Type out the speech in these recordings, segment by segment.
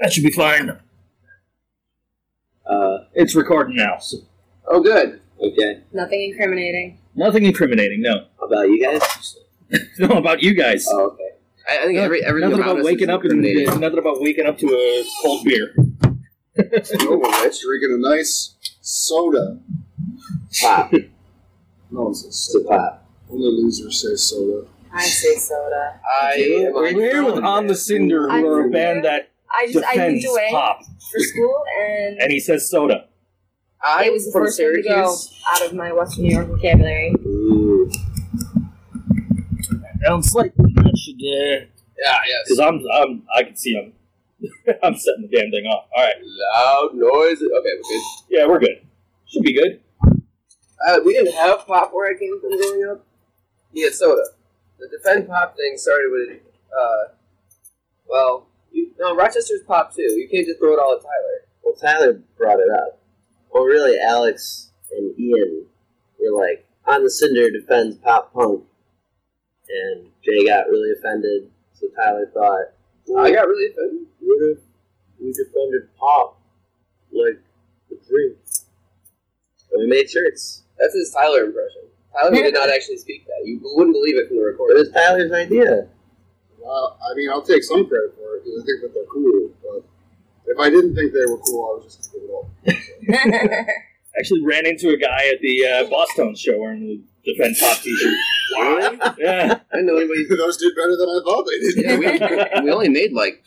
That should be fine. Uh, It's recording now. So Oh, good. okay. Nothing incriminating. nothing incriminating. No. About you guys? no about you guys. Oh, okay. I, I think every, everything nothing about, about us waking is up and incriminating. nothing about waking up to a cold beer. No, we're Rich drinking a nice soda. Pop. No one says soda. pop. Only losers say soda. I say soda. I We're here with On the Cinder, who are a band that I just I defends moved away pop, for school, and and he says soda. I it was the from first thing to go out of my Western New York vocabulary. Ooh. Down slightly. That should, uh, Yeah, yes. because I'm, I'm, I can see I'm, I'm setting the damn thing off. All right. Loud noise. Okay, we're good. Yeah, we're good. Should be good. Uh, we didn't have pop where I came from growing up. We had soda. The defend pop thing started with, uh, well, you, no, Rochester's pop too. You can't just throw it all at Tyler. Well, Tyler brought it up. Well, really, Alex and Ian were like, on the cinder defends pop punk. And Jay got really offended, so Tyler thought, I got really offended. what if we defended pop like the drink? And we made shirts. That's his Tyler impression. Tyler did not actually speak that. You wouldn't believe it from the It recording. was Tyler's idea. Well, I mean, I'll take some credit for it because I think that they're cool. But if I didn't think they were cool, I was just gonna give it up. Actually, ran into a guy at the uh, Boston show wearing the defend pop T-shirt. Really? Yeah. I know anybody. Those did better than I thought they did. Yeah, we, we only made like,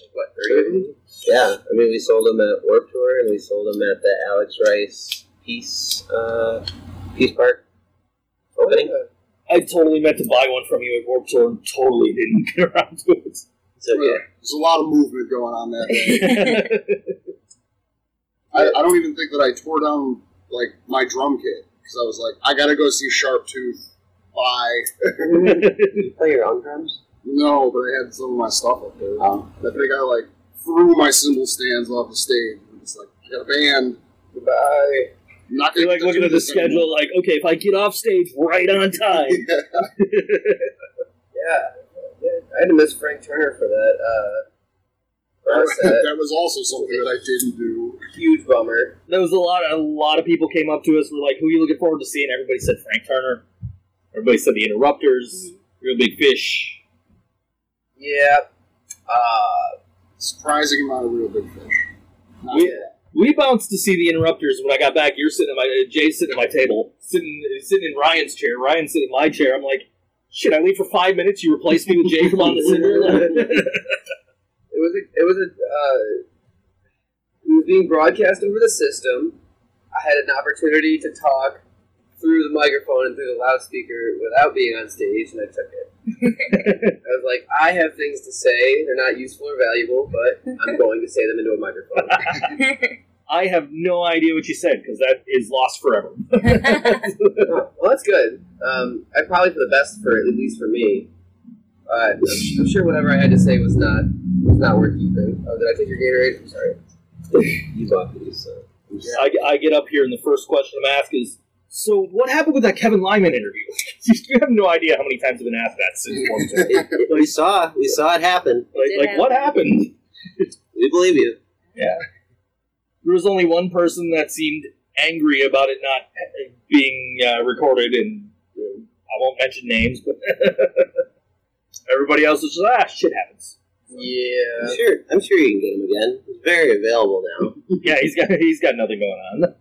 like what, 30 of them? Yeah, I mean, we sold them at Warp Tour, and we sold them at the Alix Rice Peace uh, Peace Park opening. I totally meant to buy one from you at Warped Tour and totally didn't get around to it. It's okay. There's a lot of movement going on there. I, I don't even think that I tore down like my drum kit because I was like, I gotta go see Sharptooth. Bye. you play your own drums? No, but I had some of my stuff up there. Oh. I think I like threw my cymbal stands off the stage. I'm just like, I got a band. Goodbye. I'm not You're like looking at the schedule, like, okay, if I get off stage right on time. Yeah. yeah. I had to miss Frank Turner for that. Uh, for our that was also something that I didn't do. Huge bummer. there was a lot. A lot of people came up to us. Were like, "Who are you looking forward to seeing?" Everybody said Frank Turner. Everybody said the Interrupters. Reel Big Fish. Yeah. Uh, Surprising amount of Reel Big Fish. Not We, we bounced to see the Interrupters when I got back. You're sitting at my uh, Jay's sitting at my table, sitting sitting in Ryan's chair. Ryan's sitting in my chair. I'm like, shit. I leave for five minutes. You replace me with Jay from on the cinder. it was a, it was a uh, it was being broadcast over the system. I had an opportunity to talk through the microphone and through the loudspeaker without being on stage, and I took it. I was like, I have things to say. They're not useful or valuable, but I'm going to say them into a microphone. I have no idea what you said because that is lost forever. well, that's good. Um, I probably for the best for at least for me. Uh, I'm, I'm sure whatever I had to say was not was not worth keeping. Oh, did I take your Gatorade? I'm sorry. You bought these, so. I, I get up here and the first question I'm asked is, "So what happened with that Kevin Lyman interview?" you have no idea how many times I've been asked that since one time. It- it- we saw, we saw it happen. Like, did like what happened? We believe you. Yeah. There was only one person that seemed angry about it not being uh, recorded, and uh, I won't mention names, but everybody else was just ah, shit happens. Yeah. I'm sure, I'm sure you can get him again. He's very available now. yeah, he's got he's got nothing going on.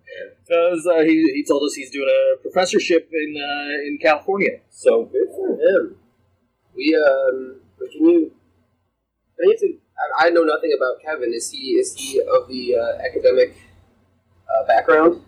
Because uh, he, he told us he's doing a professorship in uh, in California. So Good for him. We um. but Can you? Can you to, I I know nothing about Kevin. Is he is he of the uh, academic uh, background,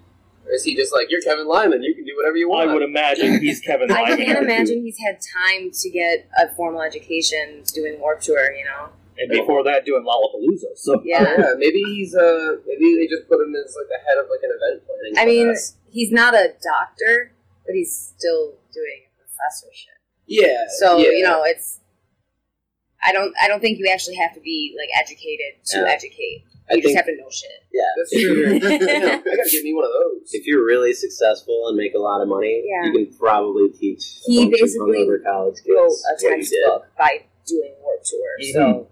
or is he just like you're Kevin Lyman? You can do whatever you want. I would imagine he's Kevin. Lyman. I Lyman. can't imagine he's had time to get a formal education doing Warp Tour. You know. And before that, doing Lollapalooza. So Oh, yeah, maybe he's uh maybe they just put him as like the head of like an event planning. I mean, class. he's not a doctor, but he's still doing a professorship. yeah. So yeah. you know, it's. I don't. I don't think you actually have to be like educated to Yeah. educate. I You just think have to know shit. Yeah, that's true. I gotta give me one of those. if you're really successful and make a lot of money, Yeah. you can probably teach a He bunch basically hungover college Wrote kids a what you did. textbook by doing Warp Tour. Mhm. So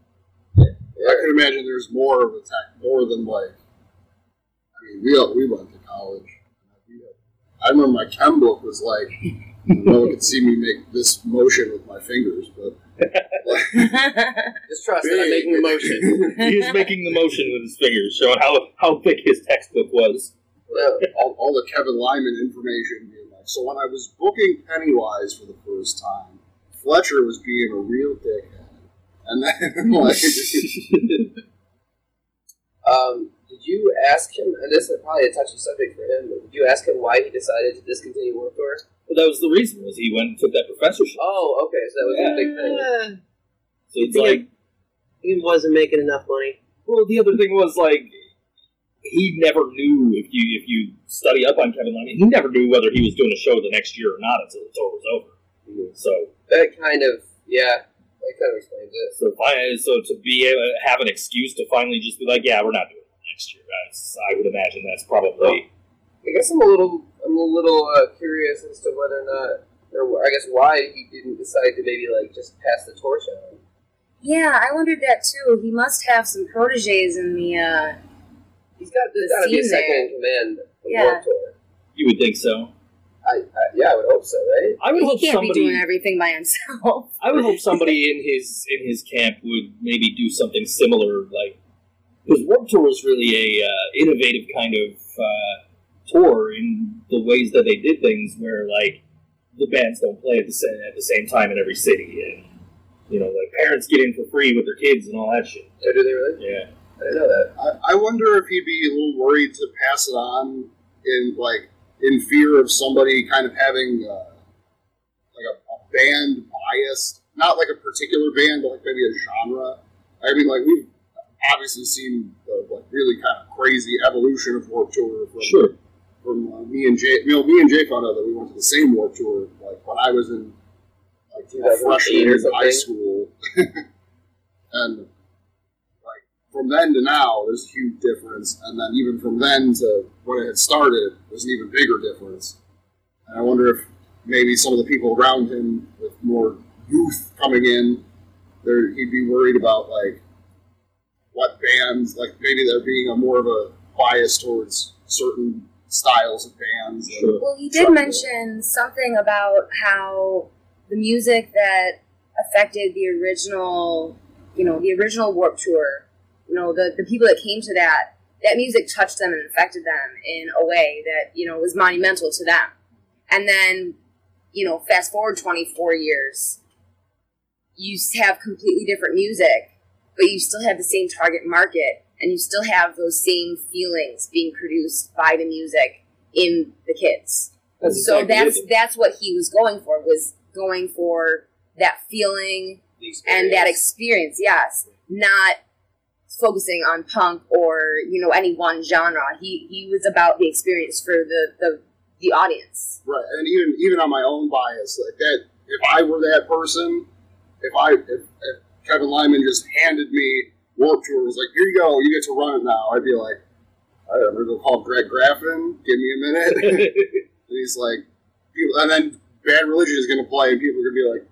I could imagine there's more of a tech, more than like. I mean, we we went to college. I remember my chem book was like, no one could see me make this motion with my fingers, but Just trust that I'm making the motion. he is making the motion with his fingers, showing how, how thick his textbook was. All, all the Kevin Lyman information being like, so when I was booking Pennywise for the first time, Fletcher was being a real dickhead. And then, like, Um, did you ask him, and this is probably a touchy subject for him, but did you ask him why he decided to discontinue Warped Tour? But that was the reason, was he went and took that professorship. Oh, okay, so that was a big thing. So it's Yeah. like, he wasn't making enough money. well, the other thing was like, he never knew if you if you study up on Kevin Lyman, he never knew whether he was doing a show the next year or not until the tour was over. So That kind of, yeah, that kind of explains it. so fi- so to be able to have an excuse to finally just be like, yeah, we're not doing it next year, guys. I would imagine that's probably I guess I'm a little, I'm a little uh, curious as to whether or not, or I guess why he didn't decide to maybe like just pass the torch on. Yeah, I wondered that too. He must have some proteges in the. uh He's got, there's The got to be a second in command of Yeah. Warped Tour. you would think so. I, I, yeah, I would hope so, right? I would He hope can't be doing somebody. everything by himself. I would hope somebody in his in his camp would maybe do something similar, like because Warped Tour is really a uh, innovative kind of uh, tour in the ways that they did things, where like the bands don't play at the same at the same time in every city, and you know, like parents get in for free with their kids and all that shit. Or do they really? Yeah, I know that. I, I wonder if he'd be a little worried to pass it on in like in fear of somebody kind of having uh, like a, a band bias, not like a particular band, but like maybe a genre. I mean, like we've obviously seen the like really kind of crazy evolution of Warped Tour from sure. from uh, me and Jay. You know, me and Jay found out that we went to the same Warped Tour like when I was in like freshman in high school, and like from then to now, there's a huge difference, and then even from then to when it had started, there's an even bigger difference. And I wonder if maybe some of the people around him with more youth coming in, there he'd be worried about like what bands, like maybe there being a more of a bias towards certain styles of bands. Sure. Well, he did Something. mention something about how the music that affected the original, you know, the original Warp Tour, you know, the, the people that came to that, that music touched them and affected them in a way that, you know, was monumental to them. And then, you know, fast forward 24 years, you have completely different music, but you still have the same target market and you still have those same feelings being produced by the music in the kids. That's so exactly that's it. that's what he was going for was going for that feeling and that experience yes not focusing on punk or you know any one genre he he was about the experience for the the, the audience Right, and even even on my own bias, like that. If I were that person, if I if, if Kevin Lyman just handed me Warp Tour, was like, "Here you go, you get to run it now," I'd be like, "All right, I'm gonna go call Greg Graffin. Give me a minute." and he's like, and then Bad Religion is gonna play, and people are gonna be like,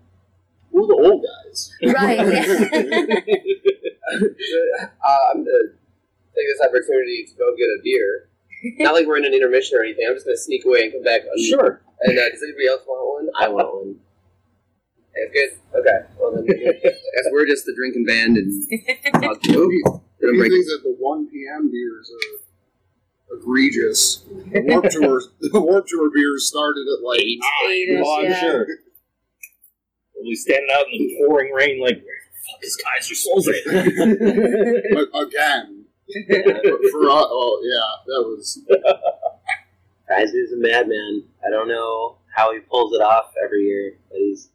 "Who are the old guys?" right uh, I'm gonna take this opportunity to go get a beer. Not like we're in an intermission or anything. I'm just gonna sneak away and come back. Un- sure. And uh, does anybody else want one? I want one. That's good. Okay. Well then, as we're just the drinking band, and I'll, He, Gonna he break- thinks that the 1 p.m. beers are egregious. The Warp Tour, the Warp Tour beers started at like Eight. nine. Eight-ish, Oh, I'm yeah. sure. We'll be standing out in the pouring rain, like, where the fuck is Kaiser Soze? Again, for, for uh, oh yeah, that was Kaiser's a madman. I don't know how he pulls it off every year, but he's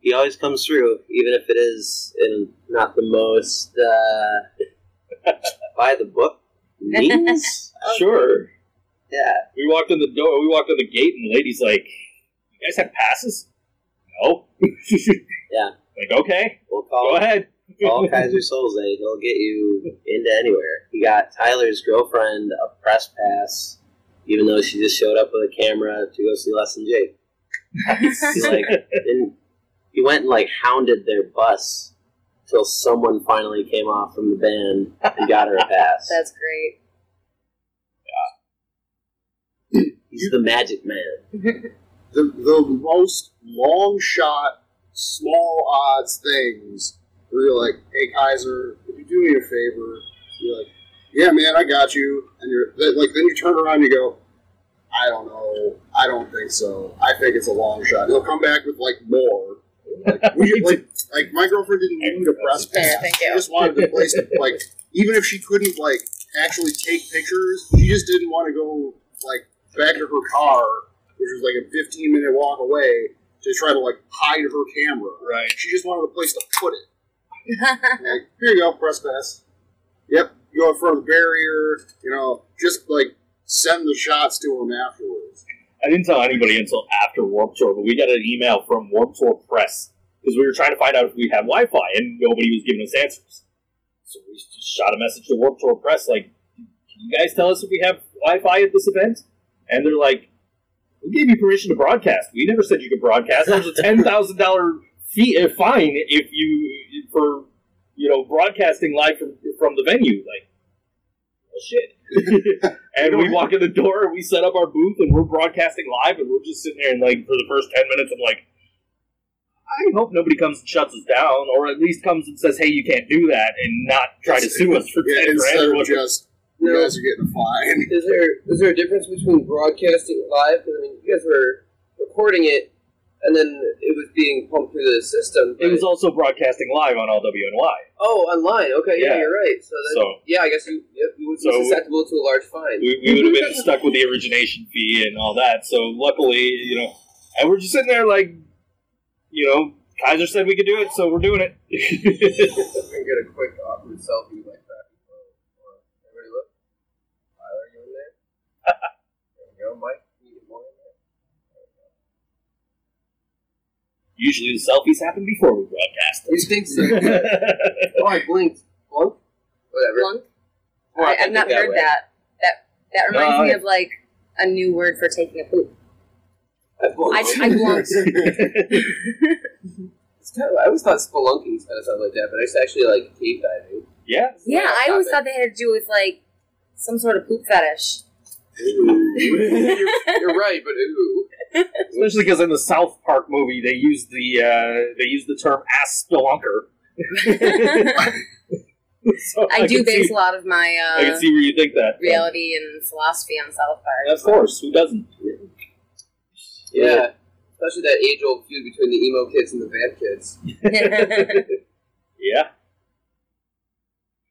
he always comes through, even if it is in not the most uh, by the book means. sure. yeah, We walked in the door, we walked in the gate, and the lady's like, You guys have passes? No. Yeah. Like, okay, we'll call, go call ahead. call Kaiser Soze. He'll get you into anywhere. He got Tyler's girlfriend a press pass, even though she just showed up with a camera to go see Less Than Jake. He's like, and he went and like hounded their bus until someone finally came off from the band and got her a pass. That's great. Yeah. He's the magic man. the the most long shot, small odds things where you're like, "Hey Kaiser, could you do me a favor?" You're like, "Yeah, man, I got you." And you're then, like, then you turn around and you go, "I don't know, I don't think so. I think it's a long shot." He'll come back with like more. Like, we, like, like my girlfriend didn't need a press pass. thank She just wanted the place to like, even if she couldn't like actually take pictures, she just didn't want to go like back to her car, which was like a 15 minute walk away, to try to like hide her camera. Right. She just wanted a place to put it. Like, here you go, press pass. Yep, go in front of the barrier. You know, just like send the shots to him afterwards. I didn't tell anybody until after Warp Tour, but we got an email from Warp Tour Press because we were trying to find out if we had Wi-Fi, and nobody was giving us answers. So we just shot a message to Warp Tour Press, like, "Can you guys tell us if we have Wi-Fi at this event?" And they're like, "We gave you permission to broadcast. We never said you could broadcast. There's a ten thousand dollar fee uh, fine if you for you know broadcasting live from from the venue." Like, well, shit. and we walk in the door, and we set up our booth, and we're broadcasting live, and we're just sitting there, and like for the first ten minutes, I'm like, I hope nobody comes and shuts us down, or at least comes and says, "Hey, you can't do that," and not try to sue us for Yeah, ten grand. or of whatever. just you guys are getting a fine. Is there is there a difference between broadcasting live? Because I mean, you guys were recording it, and then it was being pumped through the system. It was also broadcasting live on LWNY. oh online. Okay, yeah, Yeah. you're right. So, then, So- yeah, I guess you yep, you would be So- susceptible to a large fine. We, we would have been stuck with the origination fee and all that. So luckily, you know, and we're just sitting there like, you know, Kaiser said we could do it, so we're doing it. I'm gonna get a quick awkward selfie like that. Everybody look. Tyler, you in there? there we go, Mike. Can you get more in there? Usually the selfies happen before we broadcast. You think so? oh, I blinked. Blunk? Whatever. Blunk? Well, I, I I've not that heard way. that. That that reminds Uh, me of like a new word for taking a poop. I blunked. I, I blunked. It's kind of, I always thought spelunking kind of sounded like that, but it's actually like cave diving. yeah. yeah, I always thought they had to do with like some sort of poop fetish. You're right, but ooh. Especially because in the South Park movie they use the uh, they use the term ass spelunker. so I, do base see, a lot of my I can uh, see where you think that. from. reality and philosophy on South Park. Of course, who doesn't? Yeah. Especially that age old feud between the emo kids and the vamp kids. Yeah.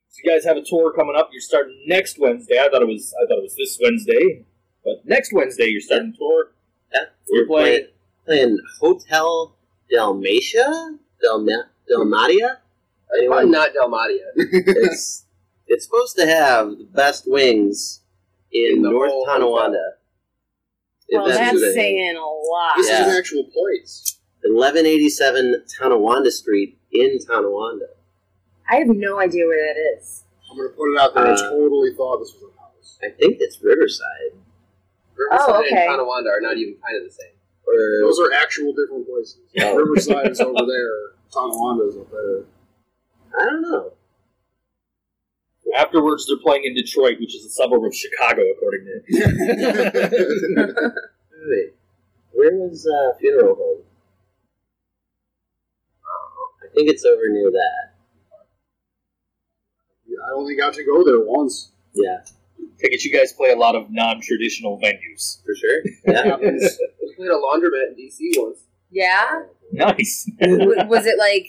So you guys have a tour coming up. You're starting next Wednesday. I thought it was I thought it was this Wednesday, but next Wednesday you're starting tour. Yeah, You're playing. playing Hotel Dalmatia, Dalma- Dalmatia. Probably Anyone? not Dalmatia. it's it's supposed to have the best wings in, In North whole Tonawanda. Well, that's that's what it is. saying a lot. This is an actual place. 1187 Tonawanda Street in Tonawanda. I have no idea where that is. I'm gonna put it out there. I Uh, totally thought this was a house. I think it's Riverside. Riverside Oh, okay. and Tonawanda are not even kind of the same. Or Those are actual different places. Oh. Riverside is over there. Tonawanda is up there. I don't know. Afterwards, they're playing in Detroit, which is a suburb of Chicago, according to. Wait, where was uh, funeral home? I think it's over near that. Yeah, I only got to go there once. Yeah, Take it, you guys play a lot of non-traditional venues. for sure. Yeah. We played a laundromat in DC once. Yeah? Nice. W- was it like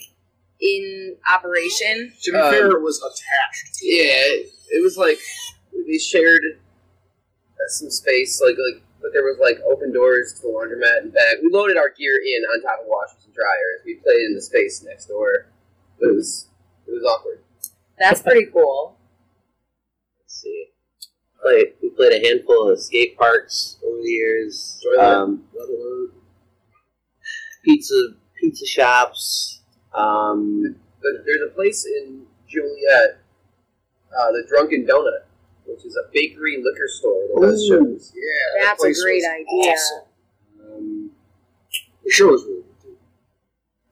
in operation? To be Um, fair, it was attached. Yeah, it, it was like they shared uh, some space, like like, but there was like open doors to the laundromat and back. We loaded our gear in on top of washers and dryers. We played in the space next door, but it was it was awkward. That's pretty cool. Let's see. Play, we played a handful of skate parks over the years. Um, pizza pizza shops. Um, But there's a place in Joliet, uh, the Drunken Donut, which is a bakery liquor store that does shows. Yeah, that That's a great idea. awesome. Um, the show was really good too.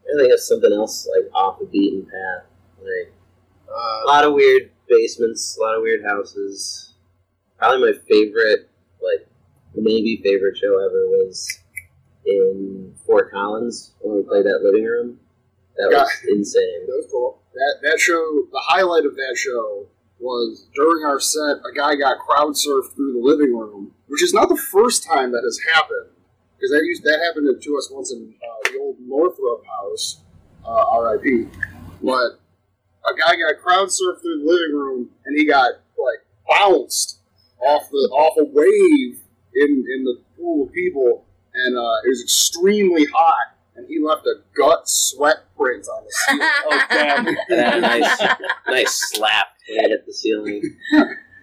I think that's something else like off the beaten path. Like a Uh, lot of weird basements, a lot of weird houses. Probably my favorite, like maybe favorite show ever was in Fort Collins when we played that living room. That was insane. that was cool. That that show, the highlight of that show was during our set, a guy got crowd surfed through the living room, which is not the first time that has happened. Because that used that happened to us once in uh, the old Northrop house, uh, R.I.P. But a guy got crowd surfed through the living room, and he got like bounced off the off a wave in in the pool of people, and uh, it was extremely hot, and he left a gut sweat print on the ceiling. Oh, damn. Yeah, nice, nice slap when it hit the ceiling.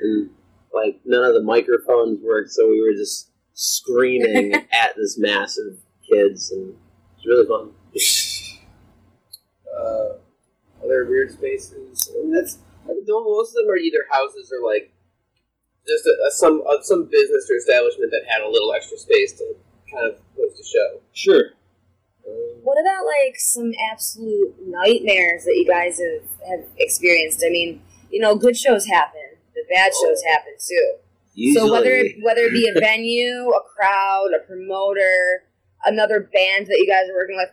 And like none of the microphones worked, so we were just screaming at this mass of kids, and it was really fun. uh, other weird spaces. And that's though most of them are either houses or like just a, a, some uh, some business or establishment that had a little extra space to kind of host a show. Sure. Um, What about like some absolute nightmares that you guys have, have experienced? I mean, you know, good shows happen, the bad shows happen too. Usually, So whether it, whether it be a venue, a crowd, a promoter, another band that you guys are working with,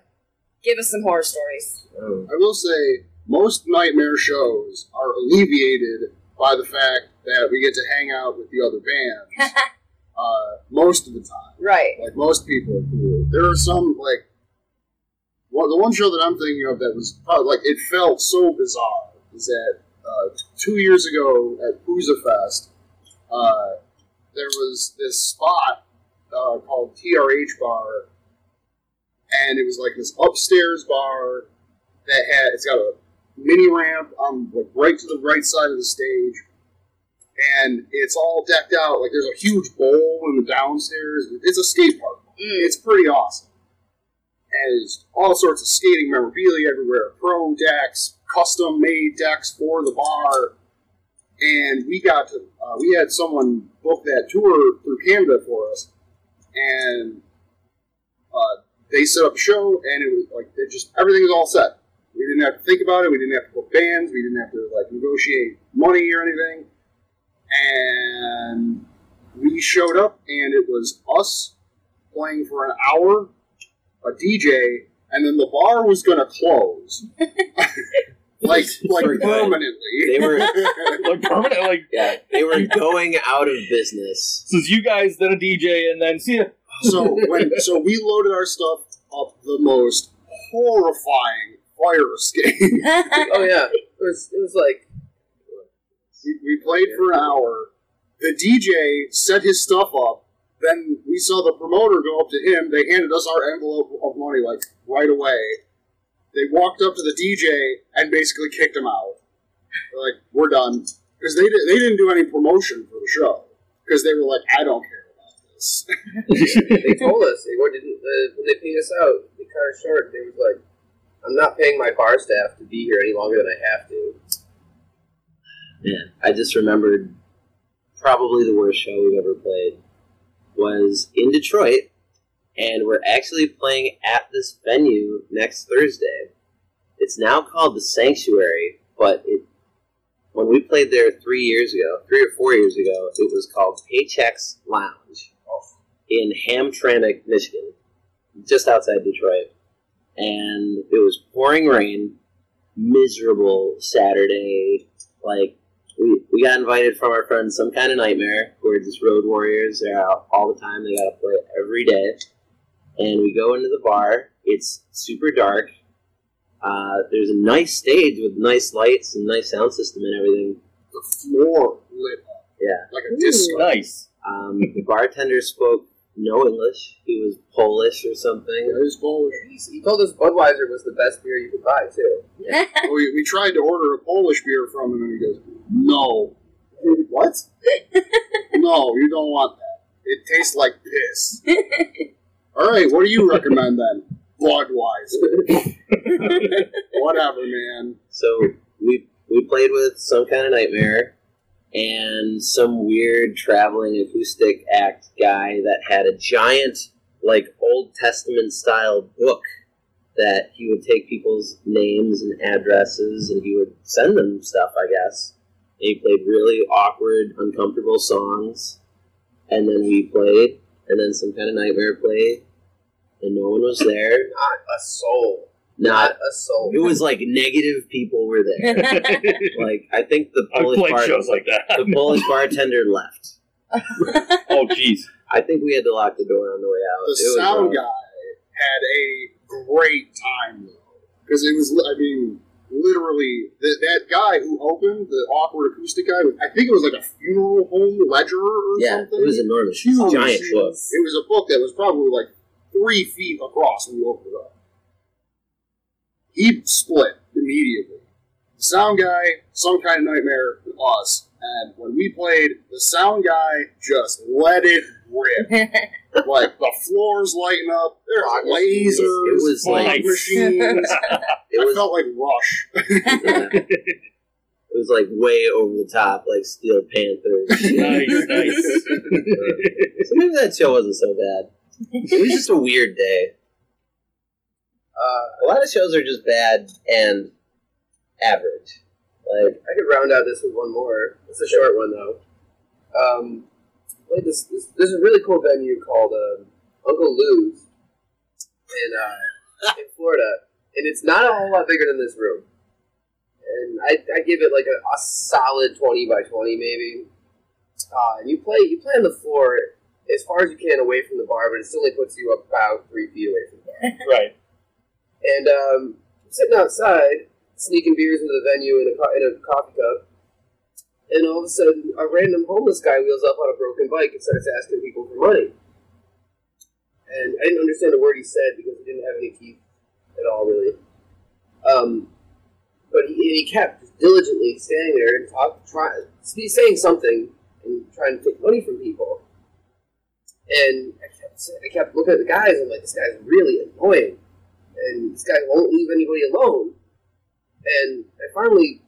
give us some horror stories. I will say most nightmare shows are alleviated by the fact that we get to hang out with the other bands uh, most of the time. Right. Like most people are cool. There are some like well, the one show that I'm thinking of that was probably like it felt so bizarre is that uh, two years ago at Pouzza Fest, uh, there was this spot uh, called TRH Bar, and it was like this upstairs bar that had it's got a mini ramp on like right to the right side of the stage, and it's all decked out. Like there's a huge bowl in the downstairs. It's a skate park. Mm. It's pretty awesome. And there's all sorts of skating memorabilia everywhere. Pro decks, custom made decks for the bar. And we got to, uh, we had someone book that tour through Canada for us. And uh, they set up a show, and it was like, it just, everything was all set. We didn't have to think about it. We didn't have to book bands. We didn't have to, like, negotiate money or anything. And we showed up, and it was us playing for an hour, a DJ, and then the bar was going to close. like, like Forget permanently. They were- Like permanent. Like yeah, they were going out of business. so it's you guys, then a DJ, and then see ya. so when so we loaded our stuff up the most horrifying fire escape. oh yeah, it was it was like we, played for an hour. The DJ set his stuff up. Then we saw the promoter go up to him. They handed us our envelope of money like right away. They walked up to the DJ and basically kicked him out. They're like, "We're done," because they did, they didn't do any promotion for the show because they were like, "I don't care about this." they told us they were, didn't, uh, when they paid us out. They cut us short. They was like, "I'm not paying my bar staff to be here any longer than I have to." Man, I just remembered probably the worst show we've ever played was in Detroit, and we're actually playing at this venue next Thursday. It's now called the Sanctuary, but it when we played there three years ago, three or four years ago, it was called Paychecks Lounge in Hamtramck, Michigan, just outside Detroit. And it was pouring rain, miserable Saturday, like we, we got invited from our friends some kind of nightmare who are just road warriors. They're out all the time. They gotta play every day. And we go into the bar. It's super dark. Uh, there's a nice stage with nice lights and nice sound system and everything. The floor lit up. Yeah. Like a disco. Nice. um, the bartender spoke no english he was polish or something It was Polish. He, he told us Budweiser was the best beer you could buy too. we, we tried to order a Polish beer from him, and he goes, "No, what? no, you don't want that. It tastes like piss." All right, what do you recommend then? Budweiser. Whatever, man. So we we played with some kind of nightmare and some weird traveling acoustic act guy that had a giant like Old Testament style book that he would take people's names and addresses and he would send them stuff, I guess. And he played really awkward, uncomfortable songs. And then we played, and then some kind of nightmare played, and no one was there. Not a soul. Not Not a soul. it was like negative people were there. Like I think the I've Polish bar- shows like the. Polish bartender left. oh, jeez. I think we had to lock the door on the way out. The It was sound rough. guy had a great time though, because it was. I mean, literally, that that guy who opened the awkward acoustic guy. I think it was like a funeral home ledger or Yeah, something. it was enormous. Huge. giant book. It was a book that was probably like three feet across when you opened it up. He split immediately. The sound guy, some kind of nightmare with us, and when we played, the sound guy just let it rip. like the floors lighting up, there's Fog lasers, It was fog like- machines. It I was felt like Rush. it was like way over the top, like Steel Panthers. nice, nice. so maybe that show wasn't so bad. It was just a weird day. Uh, A lot of shows are just bad and average. Like I could round out this with one more. It's a short one though. Um, played this, this. There's a really cool venue called um, Uncle Lou's in uh, in Florida, and it's not a whole lot bigger than this room. And I, I give it like a, a solid twenty by twenty maybe. Uh, and you play you play on the floor as far as you can away from the bar, but it still only puts you about three feet away from the bar. right. And um, sitting outside, sneaking beers into the venue in a, in a coffee cup. And all of a sudden, a random homeless guy wheels up on a broken bike and starts asking people for money. And I didn't understand a word he said because he didn't have any teeth at all, really. Um, but he, he kept diligently standing there and talk, try, saying something and trying to take money from people. And I kept, I kept looking at the guys and I'm like, this guy's really annoying and this guy won't leave anybody alone. And I finally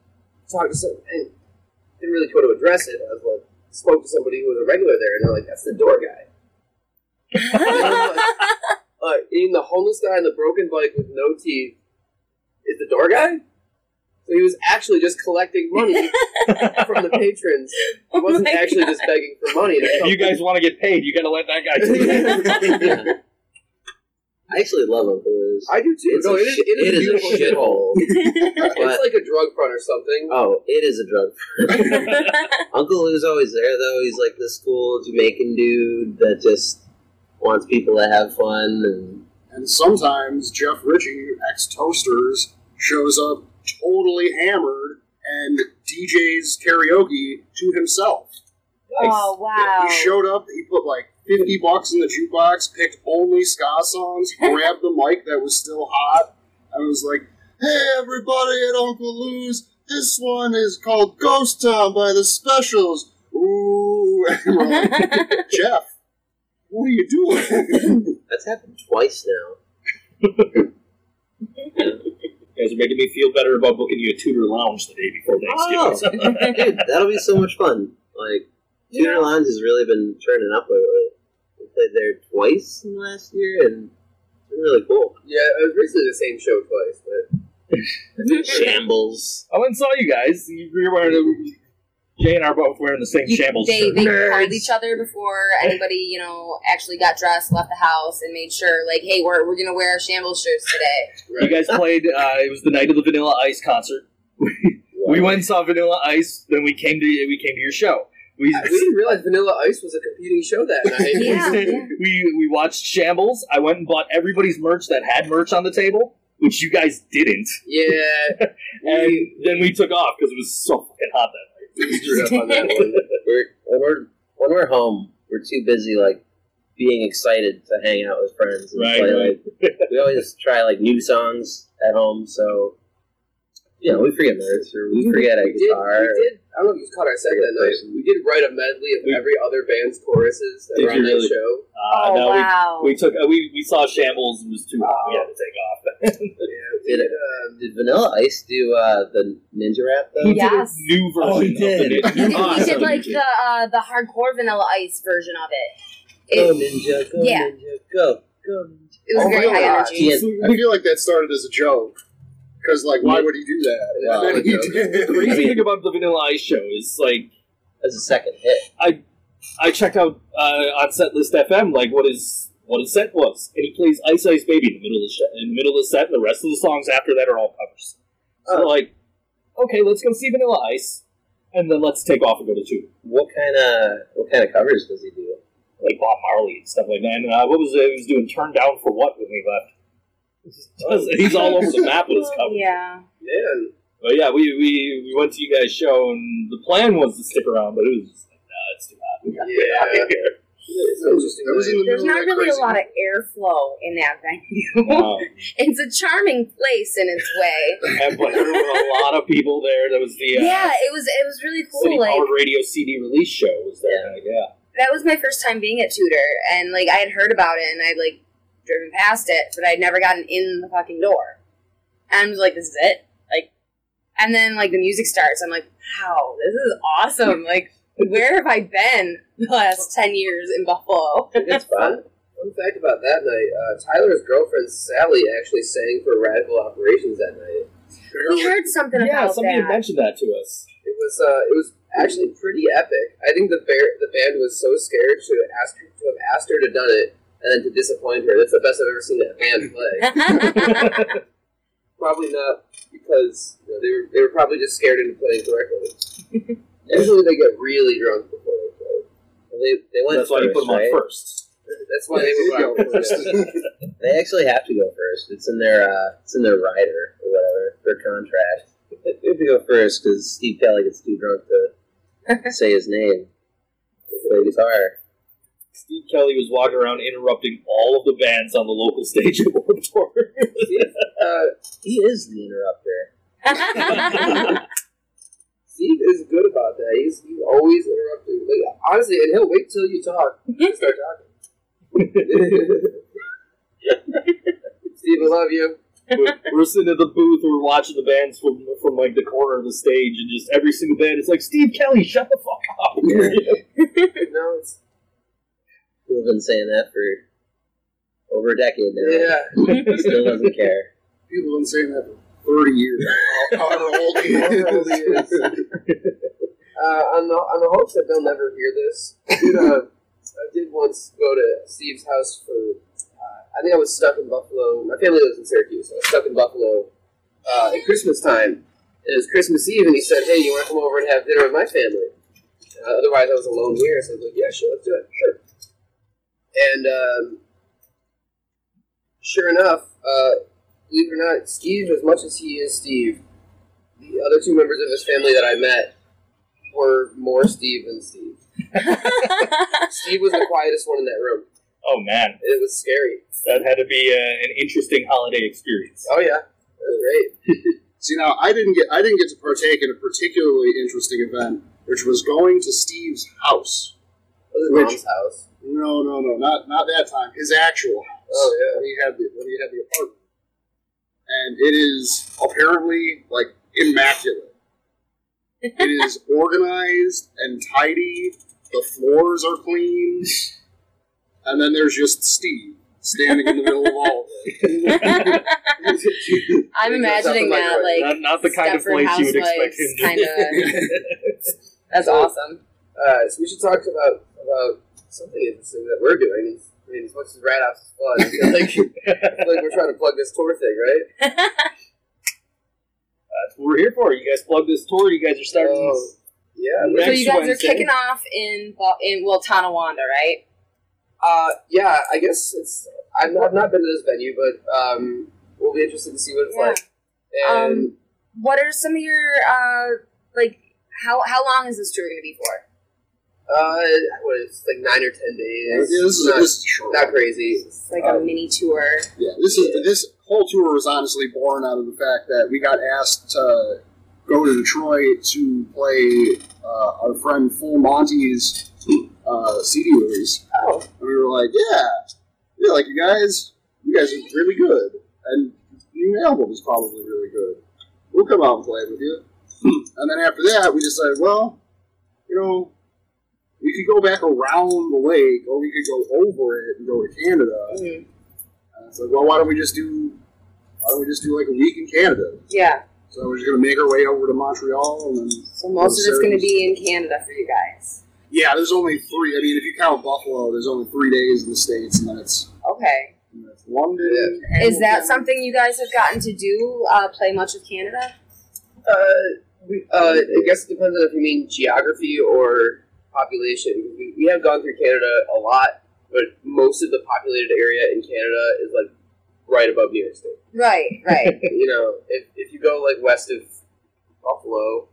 talked to some, and didn't really go to address it. I was like, spoke to somebody who was a regular there, and they're like, "That's the door guy." Uh, even the homeless guy on the broken bike with no teeth is the door guy. So he was actually just collecting money from the patrons. He Oh wasn't my actually God. just begging for money. If you guys want to get paid, you got to let that guy do it. yeah. I actually love Uncle Lou's. I do too. It's no, a it is, shit- it is a beautiful a shithole. It's like a drug front or something. Oh, it is a drug. Front. Uncle Lou's always there though. He's like this cool Jamaican dude that just wants people to have fun and And sometimes Jeff Ritchie, ex Toasters, shows up totally hammered and DJs karaoke to himself. oh wow! He showed up, he put like 50 bucks in the jukebox, picked only ska songs, grabbed the mic that was still hot, and was like, Hey everybody at Uncle Lou's, this one is called Ghost Town by the Specials. Ooh, and we're like, Jeff, what are you doing? that's happened twice now. You guys are making me feel better about booking you a Tudor lounge the day before Oh. Thanksgiving. Dude, that'll be so much fun. Like Tudor Yeah. Lounge has really been turning up lately. We played there twice in the last year and it's been really cool. Yeah, it was basically the same show twice, but Shambles. I went and saw you guys. You were wearing a, Jay and I are both wearing the same You- shambles they shirt. they called each other before anybody you know actually got dressed, left the house, and made sure like, hey, we're, we're gonna wear our shambles shirts today. You guys played. Uh, it was the night of the Vanilla Ice concert. We went and saw Vanilla Ice. Then we came to we came to your show. We we didn't realize Vanilla Ice was a competing show that night. Yeah, yeah. we we watched Shambles. I went and bought everybody's merch that had merch on the table, which you guys didn't. Yeah, And then we took off because it was so fucking hot that night. we up on that one. We're when we're when we're home, we're too busy like being excited to hang out with friends and Right, play right. like we always try like new songs at home, so you know, we forget lyrics or we forget a We did, we did. I don't know if you caught our set that night. We did write a medley of We- every other band's choruses that Did were on you that show. Uh, oh no, wow! we, we took uh, we, we saw Shambles. It was too hot. We had to take off. Yeah, we Did did. Um, Did Vanilla Ice do uh, the ninja rap though? Who did Yes. a new version? Oh, he Of did. the, he did, he did like the uh, the hardcore Vanilla Ice version of it. Go It- ninja, go Yeah. ninja, go, welcome. It was Oh very my high gosh. energy. I feel like that started as a joke. Because, like, why would he do that? Wow. And then he The crazy thing about the Vanilla Ice show is like As a second hit. I I checked out uh, on Setlist FM like what his what his set was, and he plays Ice Ice Baby in the middle of the sh- in the middle of the set, and the rest of the songs after that are all covers. So Oh. like, okay, let's go see Vanilla Ice, and then let's take off and go to two, What kind of what kind of covers does he do? like Bob Marley and stuff like that. And uh, what was it? He was doing "Turn Down for What" when we left. He's all over the map with his covers. Yeah. Man, But yeah, we, we we went to you guys' show, and the plan was to stick around, but it was just like, nah, it's too hot. We gotta get out of here. it's an was in the There's middle not of that really a lot of airflow in that venue. Wow. it's a charming place in its way. And, but there were a lot of people there. That was the uh, Yeah, it was it was really City cool. Like Powered Radio CD release show was there. Yeah. that was my first time being at Tudor, and like I had heard about it, and I'd like driven past it, but I'd never gotten in the fucking door. And I was like, "This is it!" Like, and then like the music starts. I'm like, "Wow, this is awesome!" Like, where have I been the last ten years in Buffalo? It's fun. Fun fact about that night: uh, Tyler's girlfriend Sally actually sang for Radical Operations that night. we heard something Yeah, about somebody had that. mentioned that to us. It was uh, it was actually pretty epic. I think the bear, the band was so scared to ask to have asked her to done it and then to disappoint her. That's the best I've ever seen that band play. probably not because you know, they were they were probably just scared into playing correctly. Usually they get really drunk before they play. Well, they they went That's why you put them right? on first. That's why they were go out first. They actually have to go first. It's in their uh, it's in their rider or whatever their contract. They have to go first because Steve Kelly gets too drunk to say his name. Play guitar. Steve Kelly was walking around interrupting all of the bands on the local stage at Warped Tour. Uh, He is the interrupter. Steve is good about that. He's, he's always interrupting. Like, honestly, and he'll wait till you talk to start talking. Steve, I love you. we're, we're sitting at the booth, we're watching the bands from from like the corner of the stage, and just every single band is like, Steve Kelly, shut the fuck up. No, it's We've been saying that for over a decade now. yeah. Still doesn't care. People have been saying that for 30 years. However old he However old he is. Uh, on the on the hopes that they'll never hear this, I did, uh, I did once go to Steve's house for. Uh, I think I was stuck in Buffalo. My family lives in Syracuse. So I was stuck in Buffalo uh, at Christmas time. It was Christmas Eve, and he said, "Hey, you want to come over and have dinner with my family?" Uh, otherwise, I was alone here, so I was like, "Yeah, sure, let's do it, sure." And um, sure enough, uh, believe it or not, Steve, as much as he is Steve, the other two members of his family that I met were more Steve than Steve. Steve was the quietest one in that room. oh man, It was scary. that had to be uh, an interesting holiday experience. Oh yeah, it was great. See now, I didn't get I didn't get to partake in a particularly interesting event, which was going to Steve's house. It was Which- his mom's house. No, no, no, not not that time. His actual house. Oh, yeah. When he had the when he had the apartment, and it is apparently like immaculate. it is organized and tidy. The floors are clean, and then there's just Steve standing in the middle of all of it. I'm imagining Something like that, that. like not, not the kind of place you would expect him to kind of. That's awesome. Uh, so we should talk about about something interesting that we're doing. I mean, as much as Rat House is fun, I feel like, I feel like we're trying to plug this tour thing, right? That's what we're here for. You guys plug this tour. You guys are starting. Oh, yeah. Next so you guys Wednesday. are kicking off in Bu- in well Tonawanda, right? Uh, yeah, I guess it's. I've not, I've not been to this venue, but um, we'll be interested to see what it's Yeah. like. And Um, What are some of your uh like how how long is this tour going to be for? Uh, what is it, like nine or ten Yeah, days? this is not, this is short. not crazy. It's like a Um, mini tour. Yeah, this is this whole tour was honestly born out of the fact that we got asked to go to Detroit to play uh, our friend Full Monty's uh, CD release, Oh, and we were like, "Yeah, yeah, like you guys, you guys are really good, and the new album is probably really good. We'll come out and play with you." and then after that, we decided, well, you know. We could go back around the lake, or we could go over it and go to Canada. Mhm. it's like, well, why don't we just do, why don't we just do like a week in Canada? yeah. So we're just gonna make our way over to Montreal, and then So most of it's going to be in Canada for you guys. yeah, there's only three. I mean, if you count Buffalo, there's only three days in the states, and then it's, Okay. and then it's London. Is that Hamilton. something you guys have gotten to do? Uh, play much of Canada? Uh, we, uh, I guess it depends on if you mean geography or population. We, we have gone through Canada a lot, but most of the populated area in Canada is like right above New York State. Right, right. you know, if, if you go like west of Buffalo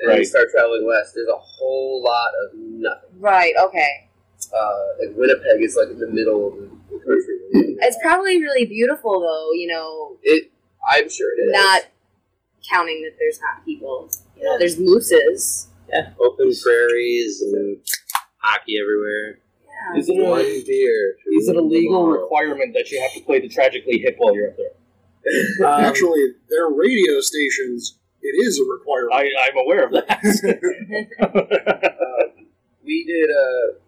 and you start traveling west, there's a whole lot of nothing. right, okay. Uh, like Winnipeg is like in the middle of the, the country. It's probably really beautiful, though, you know, It, I'm sure it is. not counting that there's not people. You know, there's mooses. Yeah, open prairies and hockey everywhere. Yeah. Is it One a, beer. is it a legal tomorrow. requirement that you have to play the Tragically Hip while you're up there? Um, Actually, their radio stations, it is a requirement. I, I'm aware of that. Um, we did. Uh,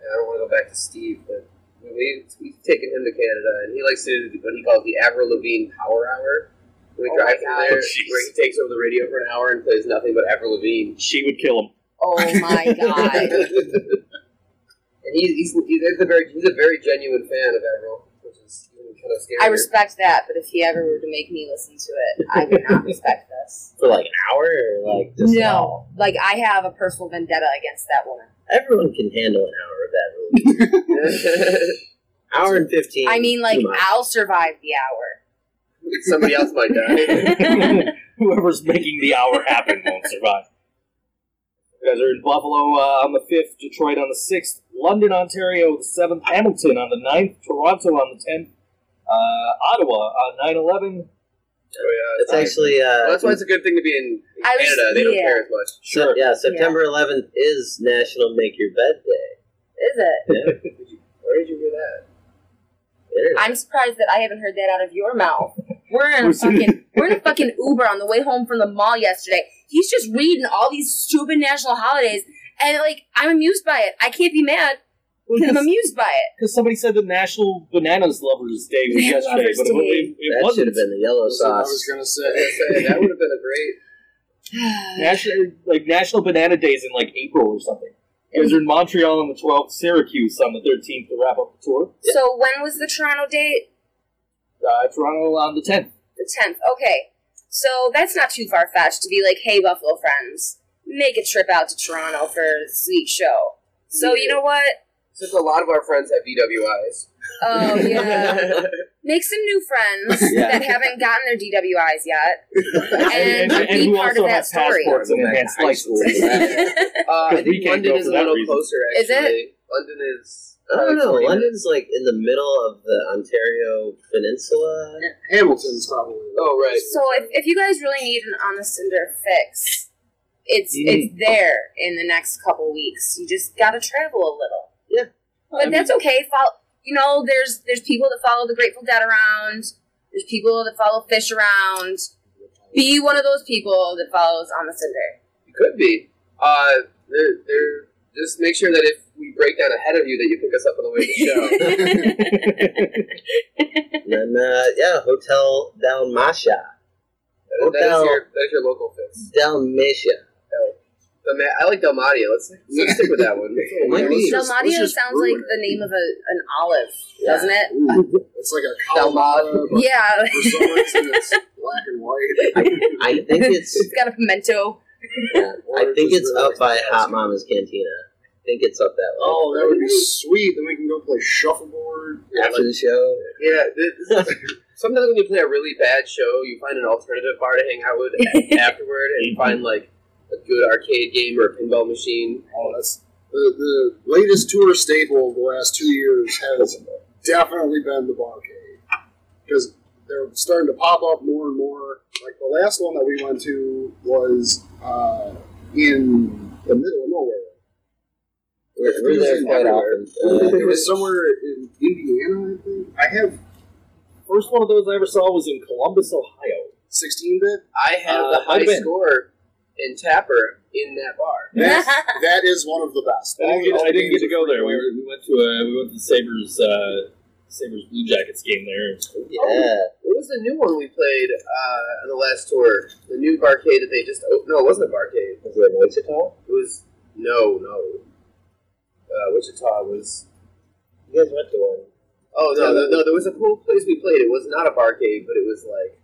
I don't want to go back to Steve, but we we've taken him to Canada, and he likes to do what he calls the Avril Lavigne Power Hour. We Oh drive my through God. there, Oh, jeez. where he takes over the radio for an hour and plays nothing but Avril Lavigne. she would kill him. Oh my god. and he's he's, he's a very he's a very genuine fan of Avril, which is even kind of scary. I respect that, but if he ever were to make me listen to it, I would not respect this. for like an hour or like just? No. Like, I have a personal vendetta against that woman. Everyone can handle an hour of that hour and fifteen. I mean, like. I'll survive the hour. Somebody else might die. Whoever's making the hour happen won't survive. You guys are in Buffalo uh, on the 5th, Detroit on the 6th, London, Ontario the 7th, Hamilton on the 9th, Toronto on the 10th, uh, Ottawa on 9 11. Oh, It's yeah. actually uh, Well, that's why it's a good thing to be in, in I was- Canada. They don't yeah. care as much. Sure. yeah, September 11th is National Make Your Bed Day. Is it? Yeah, Where did you hear that? I'm surprised that I haven't heard that out of your mouth. We're in a fucking we're in a fucking Uber on the way home from the mall yesterday. He's just reading all these stupid national holidays, and like I'm amused by it. I can't be mad. I'm amused by it. Because somebody said the National Bananas Lovers Day was Yeah, yesterday, Lovers but it, it, it that should wasn't. have been the yellow That's what I was sauce. gonna I say. was gonna say, that would have been a great. National like National Banana Days in like April or something. You guys are in Montreal on the 12th, Syracuse on the 13th to wrap up the tour. So when was the Toronto date? Uh, Toronto on the 10th. The tenth. Okay. So that's not too far fetched to be like, hey, Buffalo friends, make a trip out to Toronto for a sweet show. So you know what? Since a lot of our friends have DWIs. Oh yeah. Make some new friends Yeah. that haven't gotten their DWIs yet, and, And- and be who part also of that have story. passports and Go back to enhanced high school. licenses. Uh, I think London is a little reason. closer. Is it? Actually, London is. I don't know. London's like in the middle of the Ontario Peninsula. Hamilton's probably. Oh right. So if, if you guys really need an on the cinder fix, it's Mm. it's there in the next couple weeks. You just got to travel a little. Yeah. but I that's okay. Follow, you know, there's there's people that follow the Grateful Dead around. There's people that follow Phish around. Be one of those people that follows on the cinder. You could be. Uh, they're, they're, just make sure that if we break down ahead of you, that you pick us up on the way to the show. And then, uh, yeah, Hotel Dalmatia. that, that is your that is your local fix. Dalmatia. Dalma- I like Dalmatia. Let's, let's stick with that one. Might be. Just- Dalmatia sounds ruin like it. the name of a, an olive, Yeah. doesn't it? Ooh, it's like a Dalmat. Kalamata, Yeah, for some reason it's black and white. I think it's. it's got a pimento. Yeah, I think it's really up by Hot Mama's Cantina. I think it's up that way. Oh, that would be sweet. Then we can go play shuffleboard. After the show. Yeah. This, sometimes when you play a really bad show, you find an alternative bar to hang out with a- afterward, and you find like a good arcade game or a pinball machine. Oh, that's the, the latest tour staple of the last two years has definitely been the barcade because they're starting to pop up more and more. Like the last one that we went to was uh, in the middle of nowhere. We're, we're there quite often. Uh, it was somewhere in Indiana, I think. I have First one of those I ever saw was in Columbus, Ohio. 16 bit. I have Uh, the might high been. score in Tapper in that bar. That, that is one of the best. I didn't get, I didn't get to go there. We, were, we went to uh, we went to Sabres uh, Sabres Blue Jackets game there. Yeah. What was the new one we played uh, on the last tour? The new barcade that they just opened. No, it wasn't a barcade. Was it in Wichita? It was no, no. Uh, Wichita was. You guys went to one. Oh no, no, no! There was a cool place we played. It was not a barcade, but it was like.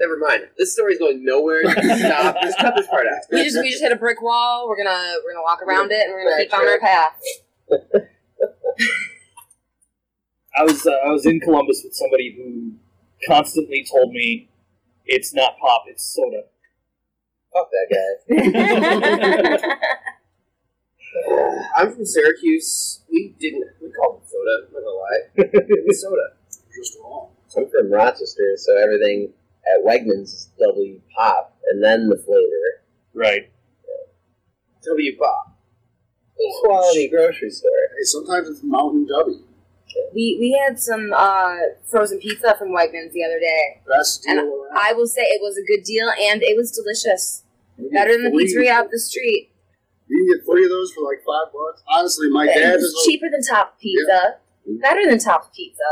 Never mind. This story's going nowhere. Stop. Just cut this part out. we just we just hit a brick wall. We're gonna we're gonna walk around it and we're gonna keep on our path. I was uh, I was in Columbus with somebody who constantly told me it's not pop, it's soda. Fuck that guy. I'm from Syracuse. We didn't. We called it soda. I'm not gonna lie. It was soda. Just wrong. I'm from Rochester, so everything at Wegmans is W pop, and then the flavor. Right. W pop. Quality grocery store. Hey, sometimes it's Mountain W. we we had some uh, frozen pizza from Wegmans the other day. Best deal And around. I will say it was a good deal and it was delicious. You Better than the three- pizzeria up the street. You can get three of those for like five bucks. Honestly, my It dad is cheaper than Top Pizza. Better than Top Pizza.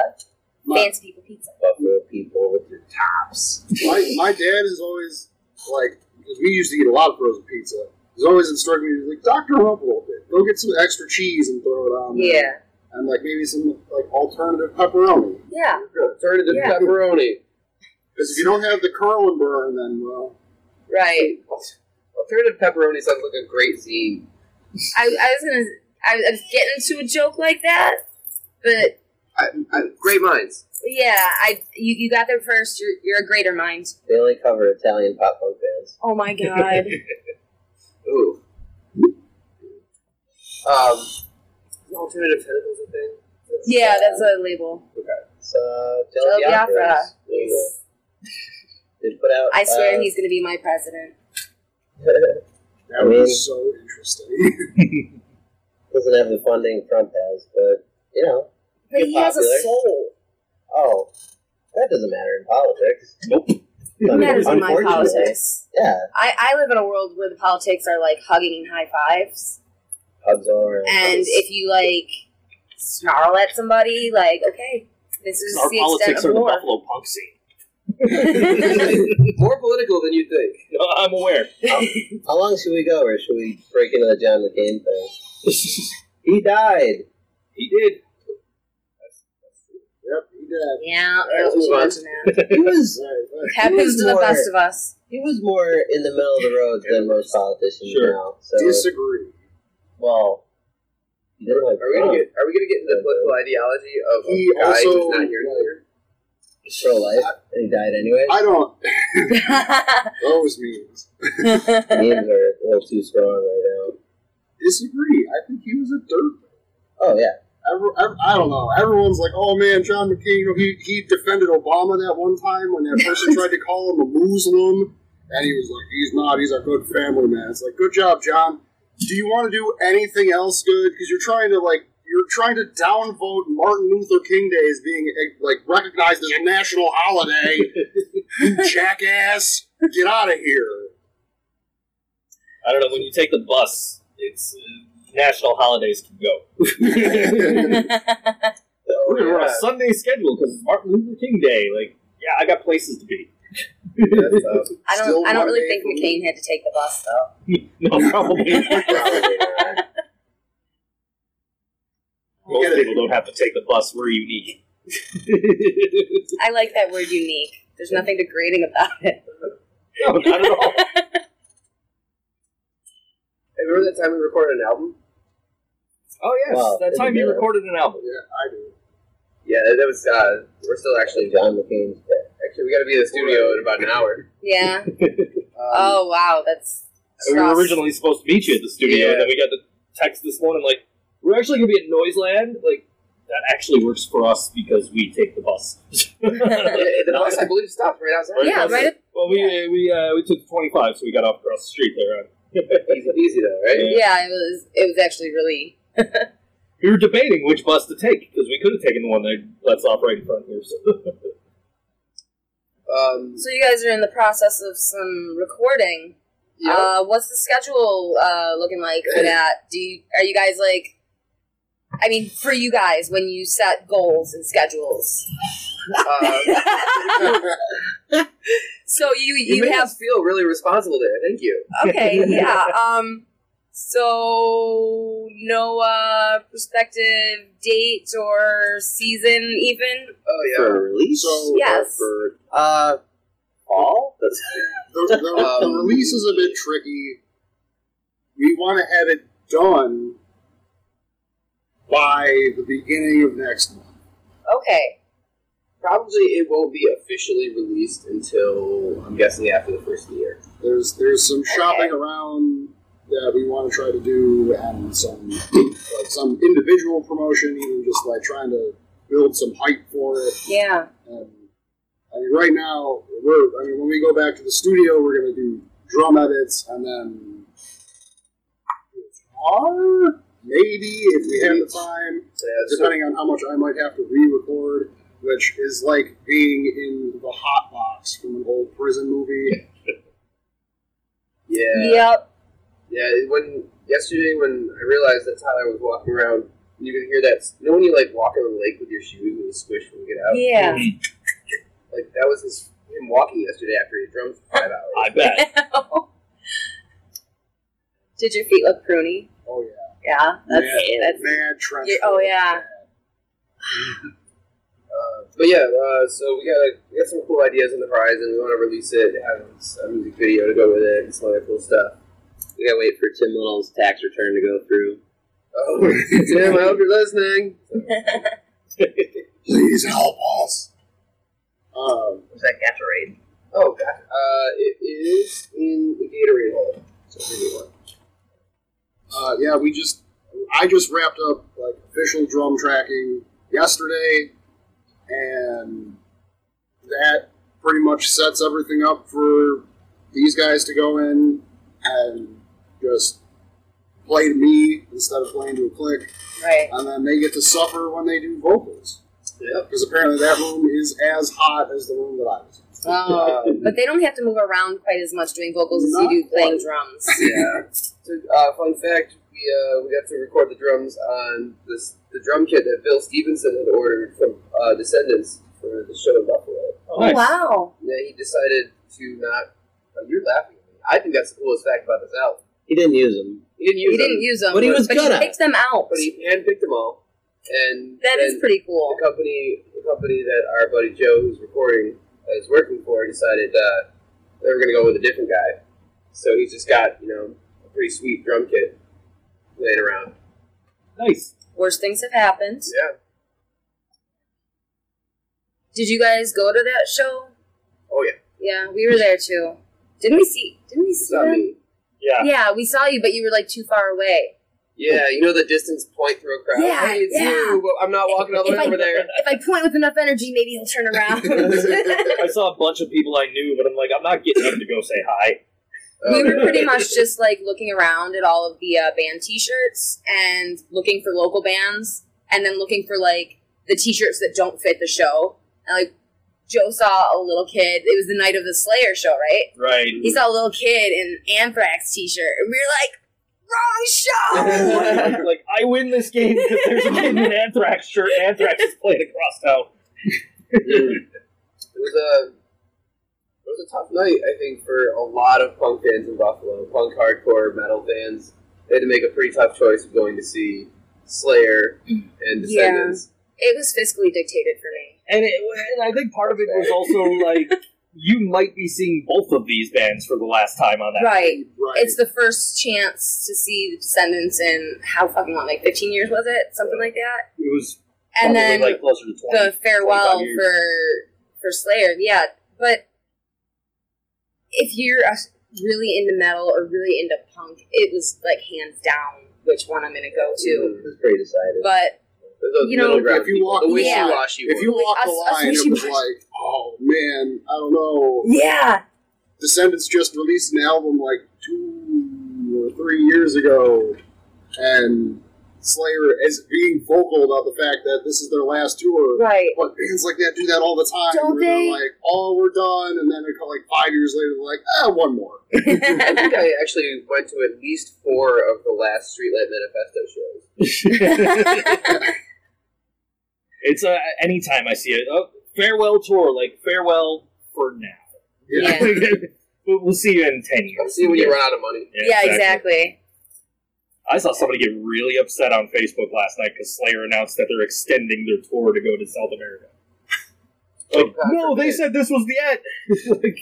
my, Fancy people pizza. Buffalo people with your tops. my, my dad is always like because we used to eat a lot of frozen pizza. He's always instructing me like doctor him up a little bit. Go get some extra cheese and throw it on. there." Yeah. and like maybe some like alternative pepperoni. Yeah. Alternative Yeah. pepperoni. Because if you don't have the curl and burn, then well, Right. Alternative pepperoni sounds like a great zine. I, I was gonna I, I was getting to a joke like that, but I, I, great minds. yeah, I you, you got there first. You're you're a greater mind. They only cover Italian pop punk bands. Oh my god. Ooh. Um, alternative tentacles a thing. yeah, that's a label. It's uh, Jello Biafra. Label. Yes. They put out. I swear uh, he's gonna be my president. that I would mean- be so interesting. doesn't have the funding Trump has, but you know. But Get he has a soul. Oh, that doesn't matter in politics. Nope. It matters in my politics. Yeah, I, I live in a world where the politics are like hugging and high fives. Hugs all around. And if you like snarl at somebody, like, okay, this is Our the politics extent are of the. Buffalo punk scene. More political than you think. No, I'm aware. How long should we go, or should we break into the John McCain thing? He died. he did. yep, he did. yeah, Alright, let's it was. He was Right, right. happens to the more- best of us. he was more in the middle of the road than most politicians Sure. now. So Disagree. Well, he didn't like Are we gonna Trump. get? Are we gonna get into the political ideology of a He guy also, who's not here like, anymore? pro life, and he died anyway. I don't. Those memes. Memes are a little too strong right now. Disagree. I think he was a dirt. Oh yeah, Every, ev I don't know. Everyone's like, "Oh man, John McCain." You know, he he defended Obama that one time when that person tried to call him a Muslim, and he was like, "He's not. He's a good family man." It's like, good job, John. Do you want to do anything else good? Because you're trying to like you're trying to downvote Martin Luther King Day as being eh, like recognized as a national holiday. jackass! Get out of here. I don't know. When you take the bus, it's uh, national holidays can go. We're gonna a Sunday schedule because Martin Luther King Day. Like, yeah, I got places to be. That's, I don't. I don't really think for me. McCain had to take the bus though. no, probably. probably not. Most people don't have to take the bus. We're unique. I like that word unique. There's nothing degrading about it. no, not at all. Hey, remember that time we recorded an album? Oh yes, Wow, that time you recorded an album. Yeah, I do. Yeah, that, that was. Uh, we're still actually. John McCain's dead. Actually, we got to be in the studio in about an hour. Yeah. Um, Oh wow, that's. we were originally supposed to meet you at the studio, Yeah. and then we got the text this morning like, we're actually gonna be at Noiseland. Like, that actually works for us because we take the bus. The bus, I believe, stopped right outside. Right Yeah, across right. the- Well, we uh, we uh, we took twenty five, so we got off across the street there. Easy, easy though, right? Yeah, it was. It was actually really. We were debating which bus to take because we could have taken the one that lets off right in front here. So. Um, So you guys are in the process of some recording. yeah. Uh, what's the schedule uh, looking like for that? Do you are you guys like I mean, for you guys, when you set goals and schedules. Uh, So you you you have feel really responsible there. Thank you. okay, yeah. Um, so no uh prospective date or season even. Oh yeah. For release? So, Yes. For, uh, fall? That's- The, the, the Um, release is a bit tricky. We want to have it done by the beginning of next month. Okay. Probably it won't be officially released until I'm guessing after the first year. There's there's some shopping Okay. around that we want to try to do, and some like some individual promotion, even just like trying to build some hype for it. Yeah. And I mean, right now we're I mean, when we go back to the studio, we're gonna do drum edits, and then guitar, maybe if we have the time, Yeah, so, depending on how much I might have to re-record. Which is like being in the hot box from an old prison movie. yeah, Yep. Yeah. When yesterday, when I realized that Tyler was walking around, you could hear that. You know when you like walk on the lake with your shoes and you squish when you get out. Yeah. Like that was his him walking yesterday after he drummed for five hours. I bet. Did your feet look pruny? Oh yeah, Yeah. That's mad, that's. mad trench. Yeah, oh, yeah. Uh, but yeah, uh, so we got a, we got some cool ideas on the horizon. We want to release it, have a music video to go with it, and some other cool stuff. We gotta wait for Tim Little's tax return to go through. Oh, Tim, I hope you're listening. Please help us. Um, Was that Gatorade? Oh god, uh, it is in the Gatorade hole. So give me one. uh, yeah, we just I just wrapped up like official drum tracking yesterday, and that pretty much sets everything up for these guys to go in and just play to me instead of playing to a click, right. and then they get to suffer when they do vocals Yep. because apparently that room is as hot as the room that I was. in. Oh. But they don't have to move around quite as much doing vocals as you do playing quite. drums. yeah. So, uh, fun fact: we uh, we got to record the drums on this the drum kit that Bill Stevenson had ordered from uh, Descendents for the show in Buffalo. Oh, nice. wow. Yeah, he decided to not. Oh, you're laughing at me. I think that's the coolest fact about this album. He didn't use them. He didn't use He them, didn't use them, But he was but good he at picked them out. but he handpicked them all. And That is pretty cool. The company, the company that our buddy Joe, who's recording, is working for, decided uh, they were going to go with a different guy. So he's just got you know a pretty sweet drum kit laying around. Nice. Worst things have happened. Yeah. Did you guys go to that show? Oh yeah. Yeah, we were there too. Didn't we see? Didn't we see not them? Me. Yeah. Yeah, we saw you, but you were like too far away. Yeah, you know the distance point through a crowd. Yeah, hey, it's yeah. you, but I'm not walking all the If way I- over there. If I point with enough energy, maybe he'll turn around. I saw a bunch of people I knew, but I'm like, I'm not getting up to go say hi. we Oh, were pretty much just like looking around at all of the uh, band T-shirts and looking for local bands, and then looking for like the T-shirts that don't fit the show. And like Joe saw a little kid. It was the night of the Slayer show, right? Right. He saw a little kid in Anthrax T-shirt, and we were like, "Wrong show!" like, I win this game because there's a kid in an Anthrax shirt. Anthrax is playing across town. it was a it was a tough night, I think, for a lot of punk fans in Buffalo. Punk, hardcore, metal fans. They had to make a pretty tough choice of going to see Slayer and Descendents. it was fiscally dictated for me. And, it, and I think part of it was also like you might be seeing both of these bands for the last time on that. Right. Right. It's the first chance to see the Descendents in how fucking long? Like 15 years was it? Something like that. It was And then like closer to twenty. the farewell for for Slayer. Yeah, but if you're uh, really into metal or really into punk, it was like hands down which one I'm gonna go to. It was pretty decided. But There's those You know, if you people, walk- the Yeah. wishy-washy if you ones. walk the Us- us line, it was like, oh man, I don't know. yeah, Descendents just released an album like two or three years ago, and Slayer as being vocal about the fact that this is their last tour. right. But bands like that do that all the time. Don't where they're? Like, oh, we're done, and then they're like five years later, they're like, ah, one more. I think I actually went to at least four of the last Streetlight Manifesto shows. it's uh, anytime I see it. Oh, farewell tour, like farewell for now. Yeah. we'll, we'll see you in ten years. I'll see when you run out of money. yeah, exactly. I saw somebody get really upset on Facebook last night because Slayer announced that they're extending their tour to go to South America. Like, God no, they forbid. said this was the end. like,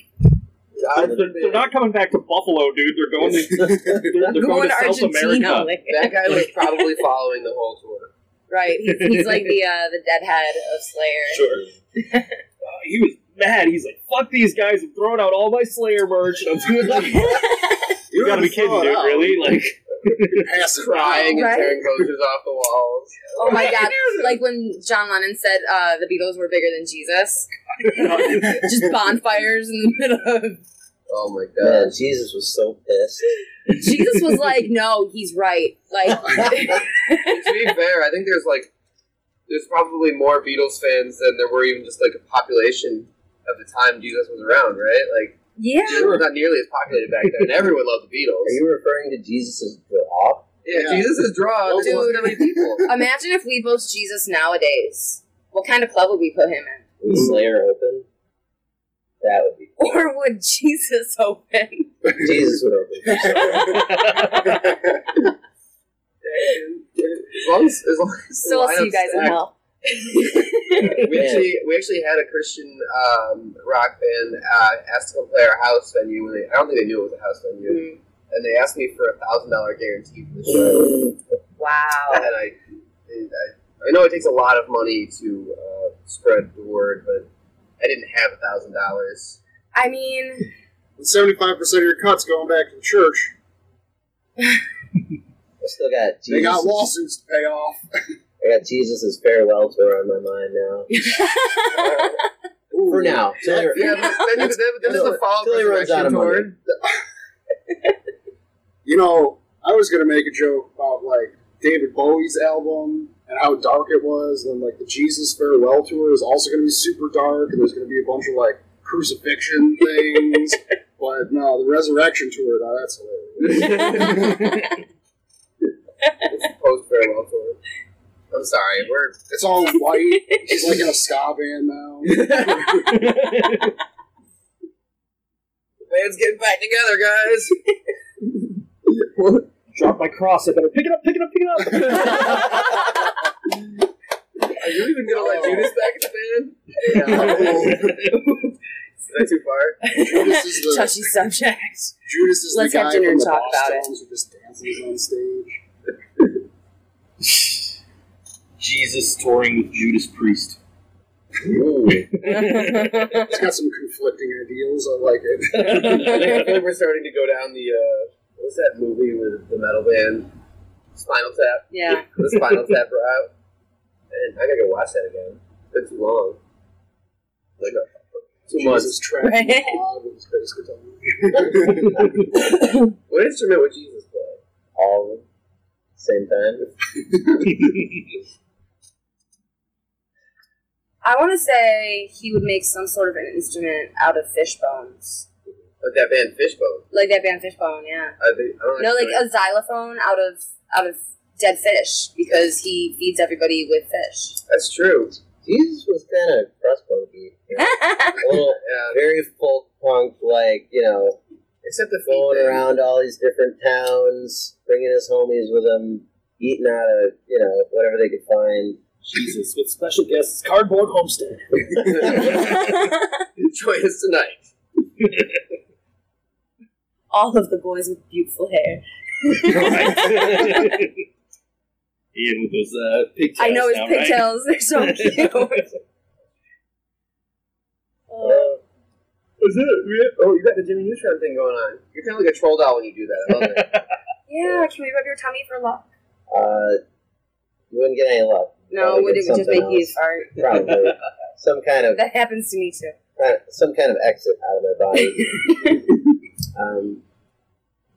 they're, they're not coming back to Buffalo, dude. They're going to they're, they're going, to South America. That guy was probably following the whole tour. Right. He's, he's like the uh, the deadhead of Slayer. Sure. Uh, he was mad. He's like, "Fuck these guys! I'm throwing out all my Slayer merch." And I'm doing like, you gotta be kidding, dude! Really? Like, Pass Crying Right. and tearing posters off the walls. Oh my god! Like when John Lennon said uh, the Beatles were bigger than Jesus. Just bonfires in the middle of. Oh my Man, god. Jesus was so pissed. Jesus was like, "No, he's right." Like, to be fair, I think there's like there's probably more Beatles fans than there were even just like a population of the time Jesus was around, right? Like yeah. Jesus was not nearly as populated back then. Everyone loved the Beatles. Are you referring to Jesus' draw? yeah, Yeah. Jesus' draw. There wasn't that many people. Imagine if we post Jesus nowadays. What kind of club would we put him in? Would Slayer open? That would be. Or would Jesus open? Jesus would open. As long as, as, long as So I'll see you lineup's guys in hell. We actually we actually had a Christian um, rock band uh, asked to come play our house venue. And they, I don't think they knew it was a house venue, Mm, and they asked me for a thousand dollar guarantee for the show. wow. and I, I, I know it takes a lot of money to uh, spread the word, but I didn't have a thousand dollars. I mean, Seventy-five percent of your cuts going back to the church. I still got Jesus. They got lawsuits to pay off. I got Jesus' farewell tour on my mind now. For now. Till he- Yeah, the fall Till he runs out resurrection tour. You know, I was gonna make a joke about like David Bowie's album and how dark it was, and like the Jesus farewell tour is also gonna be super dark, and there's gonna be a bunch of like crucifixion things. but no, the resurrection tour, now that's hilarious. Post farewell tour. I'm sorry, we're It's all white. He's like in a ska band now. the band's getting back together, guys. Drop my cross. I better pick it up, pick it up, pick it up. Are you even gonna let Oh. Judas back in the band? Is that too far? Judas is the, touchy subject. Judas is Let's the have guy dinner from and the talk about it. Tones who just dances on stage. Jesus touring with Judas Priest. Ooh. He's got some conflicting ideals. I like it. I think, we're starting to go down the uh, what's that movie with the metal band Spinal Tap? yeah. The Spinal Tap route. And I gotta go watch that again. It's been too long. Like two Jesus months. Right. the pod with his bass guitar. What instrument would Jesus play? All of them. Same time. I want to say he would make some sort of an instrument out of fish bones. Like that band Fishbone. Like that band Fishbone, yeah. I, think, I don't No, like actually- a xylophone out of out of dead fish because he feeds everybody with fish. That's true. Jesus was kind of crust punky. you know, little, Yeah. very folk punk, like, you know, Except the going thing. around all these different towns, bringing his homies with him, eating out of, you know, whatever they could find. Jesus with special guests, Cardboard Homestead. Join us tonight. All of the boys with beautiful hair. Right. Ian with those uh, pigtails. I know his now, right? pigtails; they're so cute. Uh, Is it? Oh, you got the Jimmy Neutron thing going on. You're kind of like a troll doll when you do that. I love it. yeah, can we rub your tummy for luck? uh, you wouldn't get any luck. No, Probably would it would just something make you else. fart? Probably. some kind of That happens to me too. kind of- some kind of exit out of my body. um,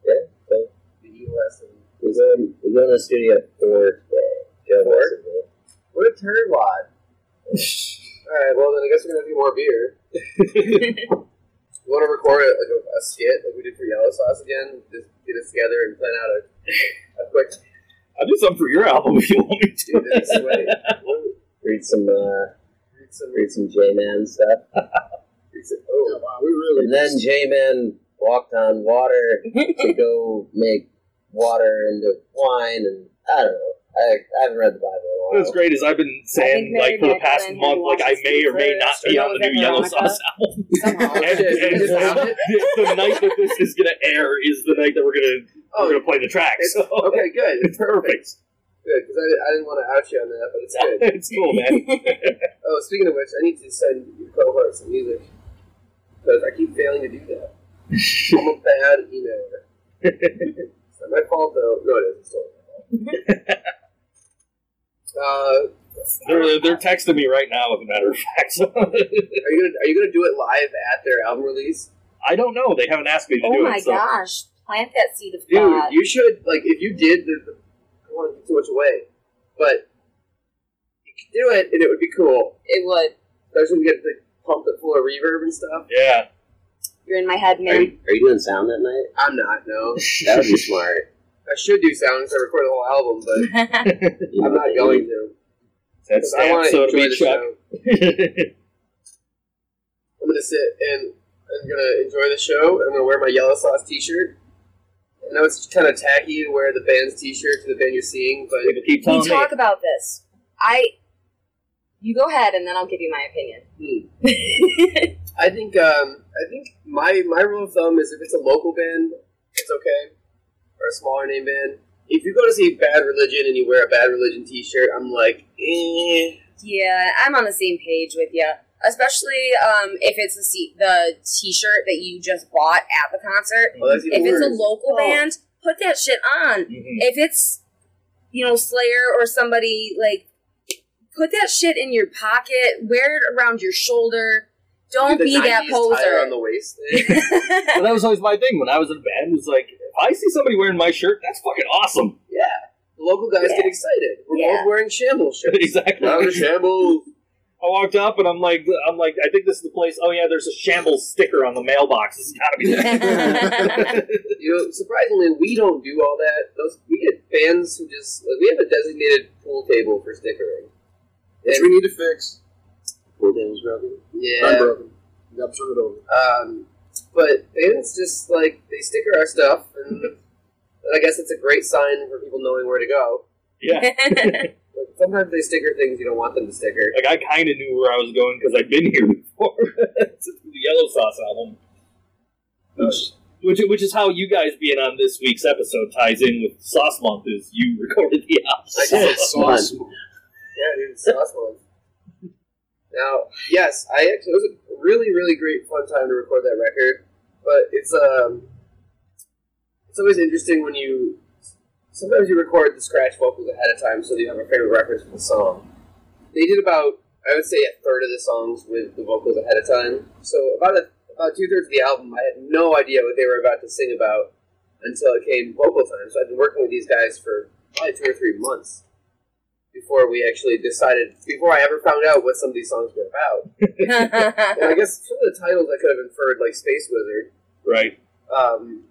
yeah, so the evil ass thing. we go in, we go in the studio at four today. turd wad. Alright, well then I guess we're gonna do more beer. You want to record a, like a, a skit like we did for Yellow Sauce again? Just get us together and plan out a, a quick I'll do something for your album if you want me do this. to. Wait, Read some uh, read some, read some J Man stuff. read some, Yeah, oh, wow, we really. And then J Man walked on water to go make water into wine, and I don't know. I, I haven't read the Bible in. What's great is I've been saying Mary like for the past Magdalene month, like I watches may or may Secret not be on the Stories new of Yellow Veronica. Sauce album. Somehow. Oh, and, shit, and you just found it? the, the night that this is gonna air is the night that we're gonna oh, we're gonna play the track. it's, So okay, good, it's perfect. good. Because I, I didn't want to out you on that, but it's good. it's cool, man. Oh, speaking of which, I need to send your cohort some music because I keep failing to do that. I'm a bad emailer. it's not my fault though. No, it is. It's totally my fault. Uh, they're they're texting me right now, as a matter of fact. So are you gonna Are you gonna do it live at their album release? I don't know. They haven't asked me to Oh do it. Oh my it. So. gosh! Plant that seed of Dude, thought. you should like if you did. The, the, I don't want to give too much away, but you could do it, and it would be cool. It would. Especially when you get like pump it full of reverb and stuff. Yeah. You're in my head, Are man. you, are you doing sound that night? I'm not. No, That would be smart. I should do sound sounds. I record the whole album, but I'm not going to. That's 'Cause I want stamp, to enjoy the be Chuck. show. I'm gonna sit and I'm gonna enjoy the show. I'm gonna wear my yellow sauce T-shirt. I know it's kind of tacky to wear the band's T-shirt to the band you're seeing, but People keep we telling me. talk about this. I. You go ahead, and then I'll give you my opinion. hmm, I think um, I think my my rule of thumb is if it's a local band, it's okay, or a smaller name band. If you go to see Bad Religion and you wear a Bad Religion T-shirt, I'm like, eh. yeah, I'm on the same page with you. Especially um, if it's the C- the T-shirt that you just bought at the concert. Well, that's even If it's a local Oh. band, put that shit on. Mhm. If it's you know Slayer or somebody like, put that shit in your pocket. Wear it around your shoulder. Don't be that poser. on the waist. Eh? Well, that was always my thing when I was in a band. It Was like, if I see somebody wearing my shirt, that's fucking awesome. Yeah. The local guys Yeah. get excited. We're Yeah. both wearing shambles shirts. exactly. Round of shambles. I walked up and I'm like, I'm like, I think this is the place. Oh yeah, there's a shambles sticker on the mailbox. This has got to be. it. You know, surprisingly, we don't do all that. Those we get fans who just like, we have a designated pool table for stickering. Which we need to fix. Pool table's broken. I'm Yeah, broken. Yep, turn it over. um, but fans just like they sticker our stuff, and, and I guess it's a great sign for people knowing where to go. yeah, But sometimes they sticker things you don't want them to sticker. like I kind of knew where I was going because I'd been here before. to the Yellow Sauce album, which, which which is how you guys being on this week's episode ties in with Sauce Month. Is you recorded the album? I did. Sauce. Yeah, dude, it's sauce one. Now, yes, I actually it was a really, really great fun time to record that record. But it's um, it's always interesting when you sometimes you record the scratch vocals ahead of time so that you have a of reference for the song. They did about I would say a third of the songs with the vocals ahead of time. So about a about two thirds of the album, I had no idea what they were about to sing about until it came vocal time. So I've been working with these guys for probably two or three months before we actually decided, before I ever found out what some of these songs were about. And I guess some of the titles I could have inferred, like Space Wizard. Right. Um,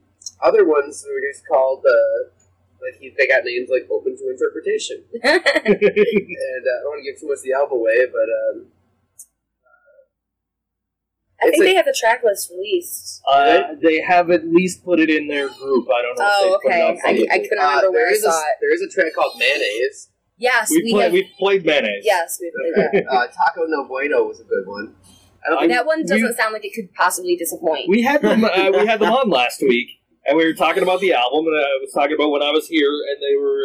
other ones were just called, uh, like he, they got names like Open to Interpretation. And uh, I don't want to give too much of the album away, but um, I think a- they have the track list released. Uh, they have at least put it in their group. I don't know. Oh, if they put it okay. I. I couldn't uh, remember where there I is a, it. there is a track called Mayonnaise. Yes, we we play, have. we've played mayonnaise. Yes, we played that. Uh, Taco No Bueno was a good one. I don't I- that one doesn't we- sound like it could possibly disappoint. We had them. Uh, we had them on last week, and we were talking about the album, and I was talking about when I was here, and they were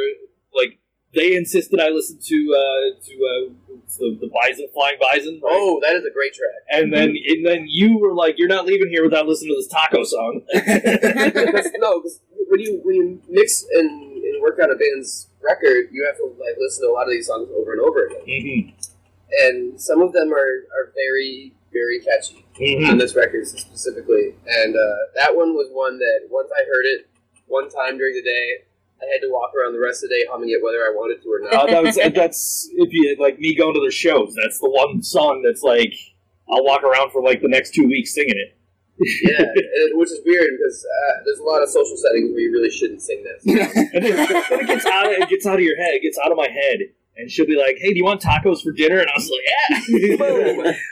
like, they insisted I listen to uh, to uh, the, the Bison, Flying Bison. right? Oh, that is a great track. and then and then you were like, you're not leaving here without listening to this taco song. No, because when you when you mix and, and work out a band's record, you have to like listen to a lot of these songs over and over again, Mhm. and some of them are, are very very catchy Mhm. on this record specifically. And uh, that one was one that once I heard it one time during the day, I had to walk around the rest of the day humming it whether I wanted to or not. Uh, that was, that's if you like me going to their shows. That's the one song that's like I'll walk around for like the next two weeks singing it. Yeah, and, which is weird because uh, there's a lot of social settings where you really shouldn't sing this. And then, then it gets out. Of, it gets out of your head. It gets out of my head. And she'll be like, "Hey, do you want tacos for dinner?" And I was like,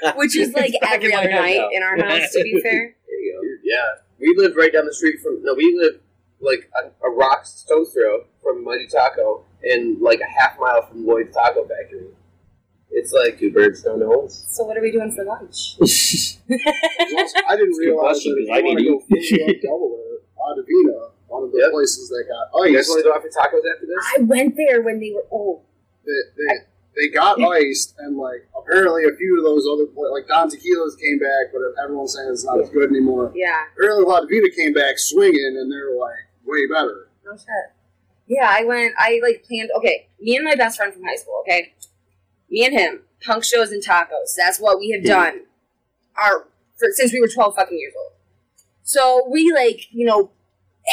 "Yeah." Which is like It's every other night now. in our house, to be fair. There you go. Yeah, we live right down the street from. No, we live like a, a rock stone's throw from Mighty Taco, and like a half mile from Lloyd's Taco Factory. It's like Two birds, no nose. So what are we doing for lunch? I didn't good realize question, that if 'cause I you want to need go to eat. fully up Delaware, La Divina, one of the Yep. places that got you guys iced, want to go out for tacos after this? I went there when they were old. they, they, they got iced, and like apparently a few of those other pla- like Don Tequila's came back, but everyone's saying it's not as good anymore. Yeah. Apparently, La Divina came back swinging, and they're like way better. No shit. Yeah, I went. I like planned. Okay, me and my best friend from high school. Okay, me and him, punk shows and tacos. That's what we have done. Our for, since we were twelve fucking years old. So we like you know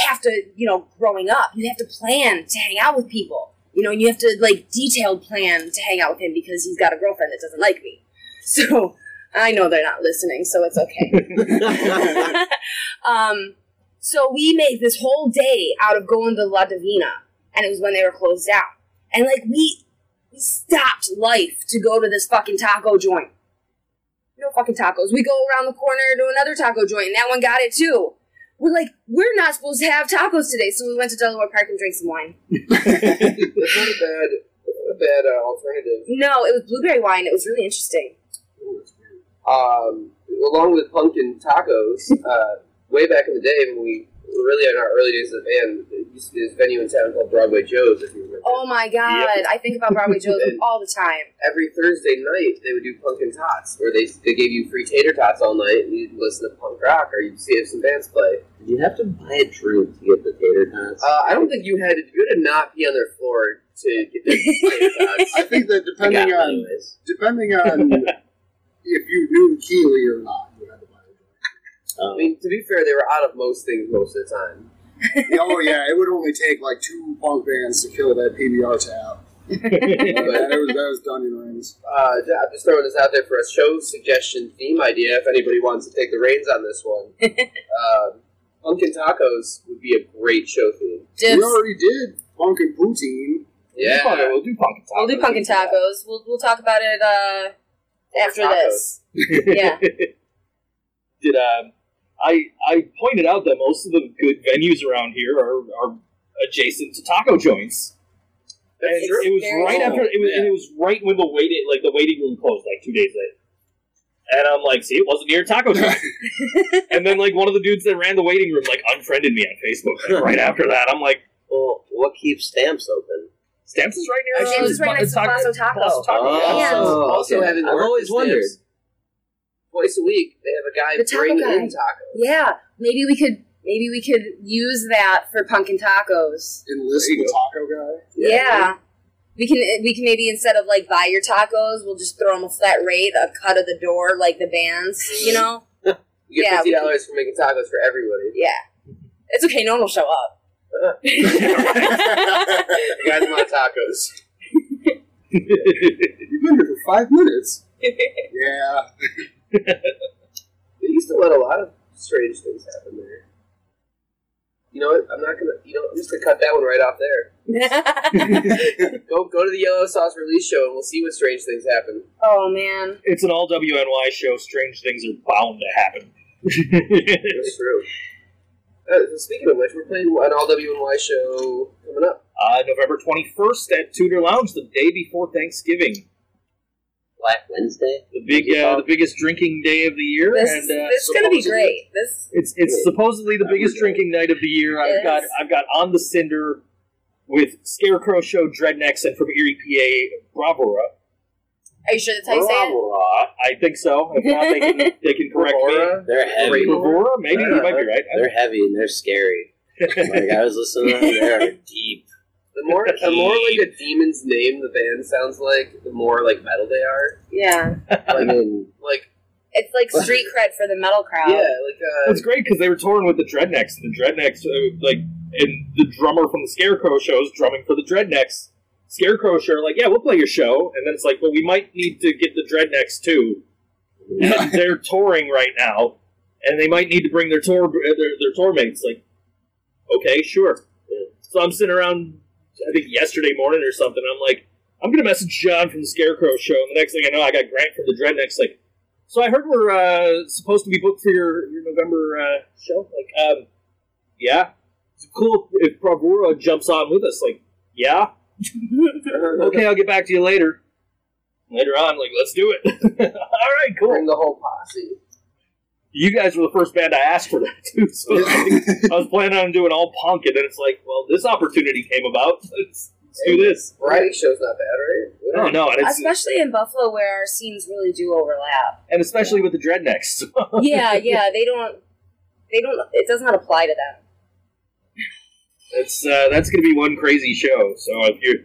have to you know growing up you have to plan to hang out with people. You know, and you have to like detailed plan to hang out with him because he's got a girlfriend that doesn't like me. So I know they're not listening, so it's okay. um, so we made this whole day out of going to La Divina, and it was when they were closed down. And like we, stopped life to go to this fucking taco joint. No fucking tacos. We go around the corner to another taco joint, and that one got it too. We're like, we're not supposed to have tacos today, so we went to Delaware Park and drank some wine. That's not a bad, a bad uh, alternative. No, it was blueberry wine. It was really interesting. Ooh, it's weird. Um, along with pumpkin tacos, uh, way back in the day when we really in our early days of the band, there used to be this venue in town called Broadway Joe's, if you remember. Oh my god, I think about Broadway Joe's all the time. Every Thursday night, they would do pumpkin tots, where they, they gave you free tater tots all night, and you'd listen to punk rock, or you'd see if some bands play. Did you have to buy a drink to get the tater tots? Uh, I don't think you had to, you had to not be on their floor to get the tater tots. I think that depending on anyways. depending on if you knew Keeley or not, you had to buy a drink. Um, I mean, to be fair, they were out of most things most of the time. oh yeah, it would only take like two punk bands to kill that PBR tab. Yeah, that, was, that was done in rings. Uh, yeah, I'm just throwing this out there for a show suggestion theme idea. If anybody wants to take the reins on this one, uh, pumpkin tacos would be a great show theme. Dibs. We already did punk and poutine. Yeah, we'll do pumpkin tacos. We'll do pumpkin tacos. We'll, we'll talk about it uh, after Tacos. this. Yeah. Did um, I I pointed out that most of the good venues around here are, are adjacent to taco joints. And That's true. it was right after it was, Yeah. and it was right when the waiting like the waiting room closed like two days later. And I'm like, see, it wasn't near a taco joint. and then like one of the dudes that ran the waiting room like unfriended me on Facebook like, right after that. I'm like, well, what keeps stamps open? Stamps is right near. Stamps is right next to Taco- Paso Taco. Paso Taco. Oh, And- also okay. having I've always wondered. Stamps, Twice a week, they have a guy The taco guy. in tacos. Yeah, maybe we could maybe we could use that for pumpkin tacos. Enlist There the taco guy. Yeah. We can we can maybe instead of like buy your tacos, we'll just throw them a flat rate, a cut of the door, like the bands, you know. You get Yeah, fifty dollars for making tacos for everybody. Yeah, it's okay. No one will show up. You guys want tacos? You've been here for five minutes. Yeah. They used to let a lot of strange things happen there. You know what? I'm not gonna. You know, I'm just gonna cut that one right off there. Go go to the Yellow Sauce release show, and we'll see what strange things happen. oh man, it's an all WNY show. Strange things are bound to happen. That's true. Uh, speaking of which, we're playing an all WNY show coming up. uh, November 21st at Tudor Lounge, the day before Thanksgiving. Black Wednesday? The big, uh, the biggest drinking day of the year, this and uh, this is gonna be great. This it's it's supposedly the biggest drinking night of the year. I've It got. I've got on the cinder with Scarecrow Show Dreadnecks and from Erie, PA, Bravura. are you sure that's how you say it? Bravura, I think so. If not, they can they can correct Bravura? They're heavy. Great. Bravura, maybe you might be right. They're heavy and they're scary. Like I was listening to them, they're deep. The more, the more like a demon's name the band sounds like, the more like metal they are. Yeah, I mean, Like it's like street cred for the metal crowd. yeah, like uh, It's great because they were touring with the Dreadnecks. and The Dreadnecks, uh, like and the drummer from the Scarecrow show is drumming for the Dreadnecks. Scarecrow show are like, yeah, we'll play your show, and then it's like, well, we might need to get the Dreadnecks too. And they're touring right now, and they might need to bring their tour uh, their, their tour mates. Like, okay, sure. So I'm sitting around, I think yesterday morning or something. I'm like, I'm gonna message John from the Scarecrow show, and the next thing I know, I got Grant from the Dreadnecks. Like, so I heard we're uh, supposed to be booked for your your November uh, show. Like, um, yeah, it's cool if Bravura jumps on with us. Like, yeah, okay, I'll get back to you later. Later on, like, let's do it. All right, cool. Bring the whole posse. You guys were the first band I asked for that too. So I was planning on doing all punk, and then it's like, well, this opportunity came about. Let's, let's do this. Variety show's not bad, right? No, no, it's Especially in Buffalo, where our scenes really do overlap. and especially with the Dreadnecks. yeah, yeah, they don't. They don't. It does not apply to them. That's uh, that's going to be one crazy show. So if you're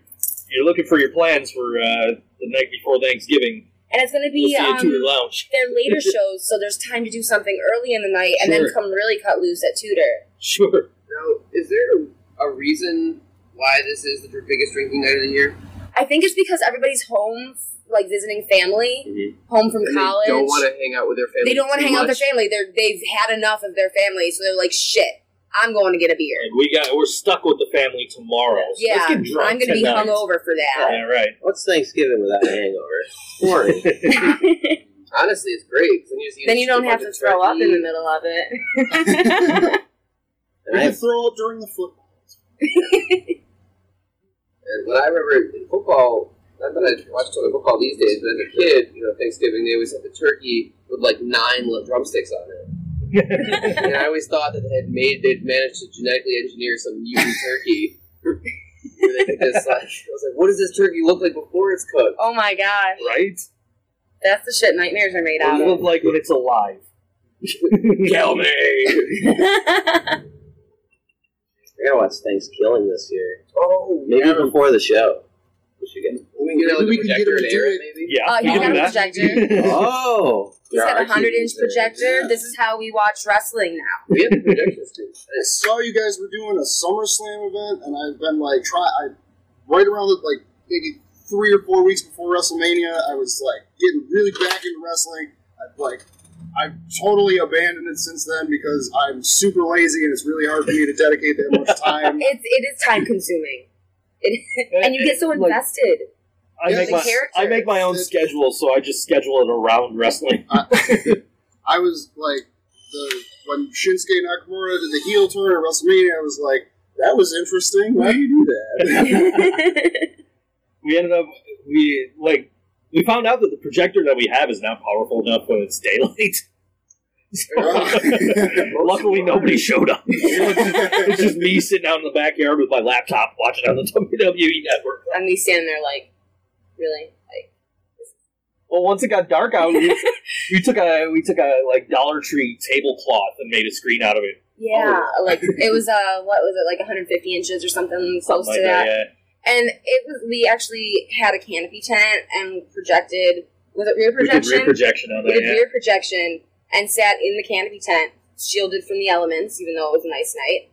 you're looking for your plans for uh, the night before Thanksgiving, And it's going to we'll be see you at Tudor um, Lounge. their later shows, so there's time to do something early in the night, and then come really cut loose at Tudor. Sure. Now, is there a reason why this is the biggest drinking night of the year? I think it's because everybody's home, like visiting family, Mhm. home from And college. They don't want to hang out with their family. They don't want to too hang out with their family. They're they've had enough of their family, so they're like, shit, I'm going to get a beer. And we got we're stuck with the family tomorrow. So Yeah, let's get drunk I'm going to be tonight. hungover for that. Yeah, right. What's Thanksgiving without a hangover? Boring. Honestly, it's great. Then you, then you don't have to of throw up in the middle of it. And We I can throw up during the football. And when I remember in football, not that I watch a ton of football these days, but as a kid, you know, Thanksgiving they always had the turkey with like nine drumsticks on it. and I always thought that they had made, they'd managed to genetically engineer some mutant turkey. Where they could just like, I was like, what does this turkey look like before it's cooked? oh my gosh, right? that's the shit nightmares are made What out does it of. look like when it's alive? Kill me. I gotta watch Thanksgiving this year. Oh, Maybe Yeah. before the show. We should we can get on Maybe the we can get projector him and to air do it, it. maybe. Yeah, Oh, you you can can do a projector. Oh, He's Yeah, got I a hundred-inch projector. Yeah. This is how we watch wrestling now. We have the projector screen. I saw you guys were doing a SummerSlam event, and I've been like try I right around the, like maybe three or four weeks before WrestleMania. I was like getting really back into wrestling. I've like I've totally abandoned it since then because I'm super lazy and it's really hard for me to dedicate that much time. It's it is time consuming, it, and you get so Like, invested. I Yeah, make my. I make my own schedule, so I just schedule it around wrestling. I was like the when Shinsuke Nakamura did the heel turn at WrestleMania. I was like, that was interesting. Why do you do that? we ended up we like we found out that the projector that we have is not powerful enough when it's daylight. Luckily, nobody showed up. it's just me sitting out in the backyard with my laptop watching on the WWE network. and we stand there like, really, like, Well, once it got dark out, we, we took a we took a like Dollar Tree tablecloth and made a screen out of it. yeah, like it was uh, what was it, like 150 inches or something close Something to like that. that. And it was we actually had a canopy tent and projected. Was it rear Yeah. Projection? rear projection on we that. Yeah. rear projection and sat in the canopy tent, shielded from the elements, even though it was a nice night.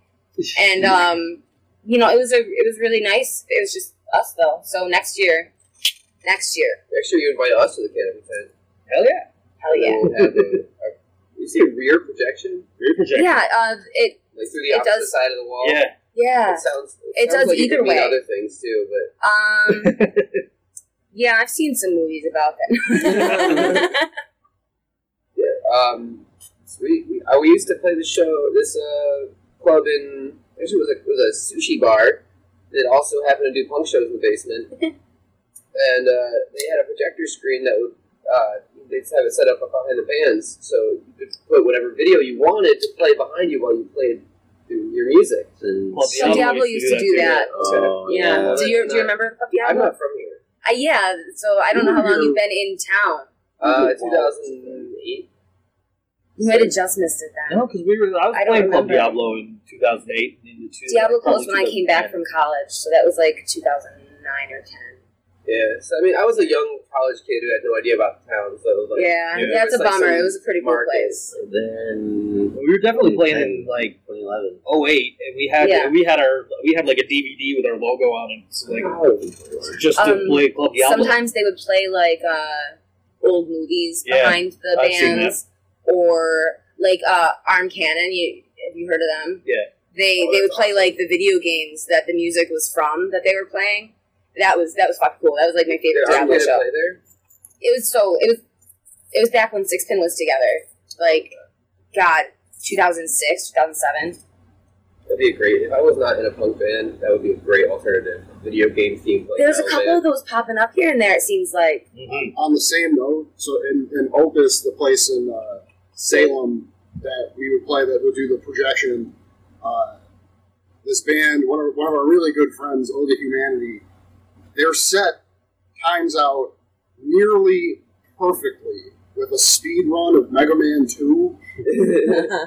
And um, you know, it was a it was really nice. It was just us though. So next year, next year, Make sure you invite us to the canopy tent. Hell yeah, hell yeah, We'll have the- uh, you see rear projection? rear projection. yeah. Uh, it Like through the It opposite does- side of the wall? Yeah, yeah. It sounds, It sounds does like it either could way. other things too, but Um, yeah, I've seen some movies about that. Um, sweet. We, uh, we used to play the show, this uh, club in, actually it was, a, it was a sushi bar that also happened to do punk shows in the basement. and uh, they had a projector screen that would, uh, they'd have it set up behind the bands, so you could put whatever video you wanted to play behind you while you played your music. And Well, so Diablo used to do that. Oh, Yeah. Yeah. Do you do you remember I'm Diablo? not from here. Uh, yeah. So I don't know how long you've been in town. Uh, 2008. You might have just missed it then. no, because we were. I was I don't playing Club remember. Diablo in 2008 and into two, Diablo probably closed when I came back from college, so that was like 2009 or 10. Yeah, so I mean, I was a young college kid who had no idea about the town, so like, yeah, Yeah. yeah, it's a like bummer. It was a pretty cool place. And then We were definitely playing in like 2011. 08, and we had Yeah. we had our we had like a DVD with our logo on it, so like just to Um, play Club Diablo. Sometimes they would play like uh, old movies Yeah, behind the I've seen bands, or like uh, Arm Cannon. You have you heard of them? Yeah. They Oh, they would that's play like the video games that the music was from that they were playing. That was that was fucking cool. That was like my favorite Did Diablo Cannon show. play there? It was so it was it was back when Sixpin was together. Like God, two thousand six, two thousand seven. That'd be a great. If I was not in a punk band, that would be a great alternative. Video game theme. Like There's a couple band. of those popping up here and there. It seems like. Mhm. On the same note, so in, in Opus, the place in uh, Salem that we would play that would do the projection, uh, this band, one of, one of our really good friends, Ode to Humanity, their set times out nearly perfectly with a speed run of Mega Man 2,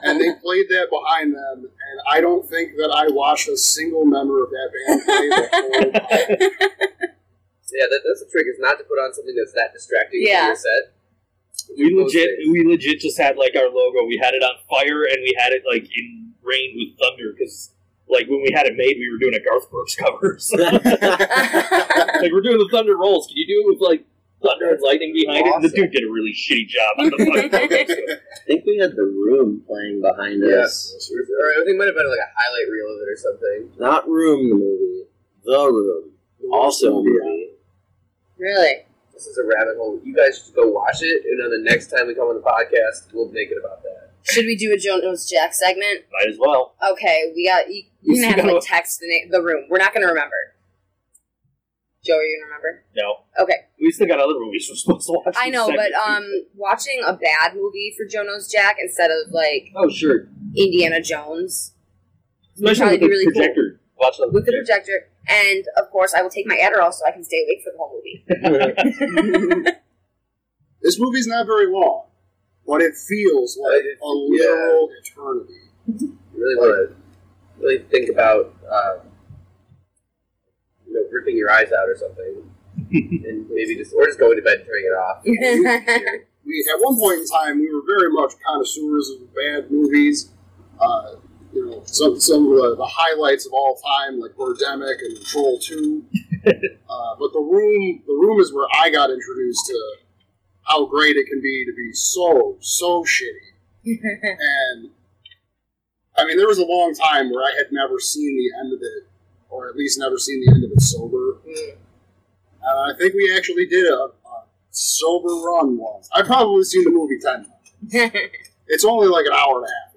and they played that behind them, and I don't think that I watched a single member of that band play the whole time. Yeah, that, that's the trick. Is not to put on something that's that distracting Yeah. for your set. We legit we legit just had like our logo. We had it on fire, and we had it like in rain with thunder because. Like when we had it made, we were doing a Garth Brooks cover. So, like we're doing the Thunder Rolls. Can you do it with like thunder and lightning behind it? And the dude did a really shitty job on the fucking logo. So. I think we had the room playing behind Yeah. us. Or I think it might have been like a highlight reel of it or something. Not Room, the movie. The Room. Also a movie. really? This is a rabbit hole. You guys should go watch it, and then the next time we come on the podcast, we'll make it about that. Should we do a Jonas Jack segment? Might as well. Okay, we got you. We You're gonna have still to like text the name, the room. We're not gonna remember. Joe, are you gonna remember? No, Okay, we still got other movies we're supposed to watch. I know, but um, watching a bad movie for Jonas Jack instead of like oh sure, Indiana Jones would especially probably with the be really projector. Watch the cool with the projector. And of course, I will take my Adderall so I can stay awake for the whole movie. This movie's not very long, but it feels like a literal eternity. You really want to really think about, uh, you know, ripping your eyes out or something, and maybe just or just going to bed and turning it off. We at one point in time we were very much connoisseurs of bad movies. Uh, you know, some some of the, the highlights of all time, like Birdemic and Troll Two. uh, but the room, the room is where I got introduced to how great it can be to be so so shitty. And I mean, there was a long time where I had never seen the end of it, or at least never seen the end of it sober. Mm. And I think we actually did a, a sober run once. I've probably seen the movie ten times. It's only like an hour and a half.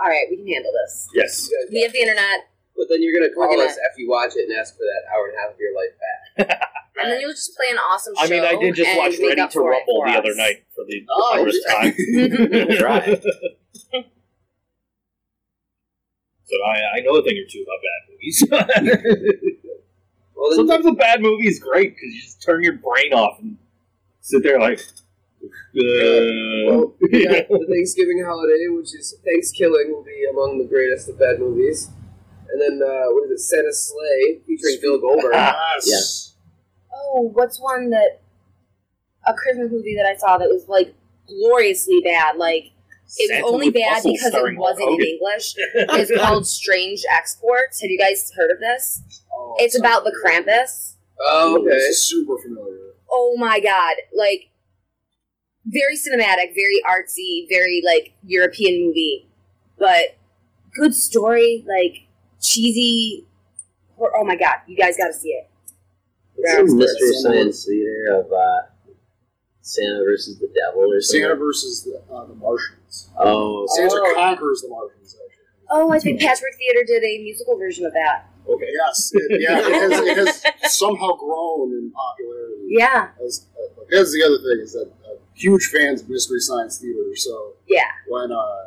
All right, we can handle this. yes. We have the internet, But then you're gonna call We're gonna- us after you watch it and ask for that hour and a half of your life back. and then you'll just play an awesome show. I mean, I did just and watch make Ready up to for it Rumble for the us. other night for the Oh, hundredth yeah. time. Right. So I, I know a thing or two about bad movies. Well, then, Sometimes a bad movie is great because you just turn your brain off and sit there like. Uh, well, we got the Thanksgiving holiday, which is Thanksgiving, will be among the greatest of bad movies. And then uh, what is it, Santa's Slay, featuring Bill Goldberg. Yes. Oh, what's one that a Christmas movie that I saw that was like gloriously bad? Like it Santa was only bad because it wasn't in English. It's called Strange Exports. Have you guys heard of this? Oh, It's about the. Krampus. Oh, okay. This is super familiar. Oh my god! Like very cinematic, very artsy, very like European movie, but good story. Like cheesy. Or, oh my god! You guys got to see it. It's a mystery science theater of uh, Santa versus the devil or something. Santa versus the, uh, the Martians. Oh, Santa Oh. conquers the Martians, actually. Oh, I think Patchwork Theater did a musical version of that. Okay, yes. It, yeah, it has, it has somehow grown in popularity. Yeah, As, uh, that's the other thing is that huge fans of Mystery Science Theater. So yeah. when uh,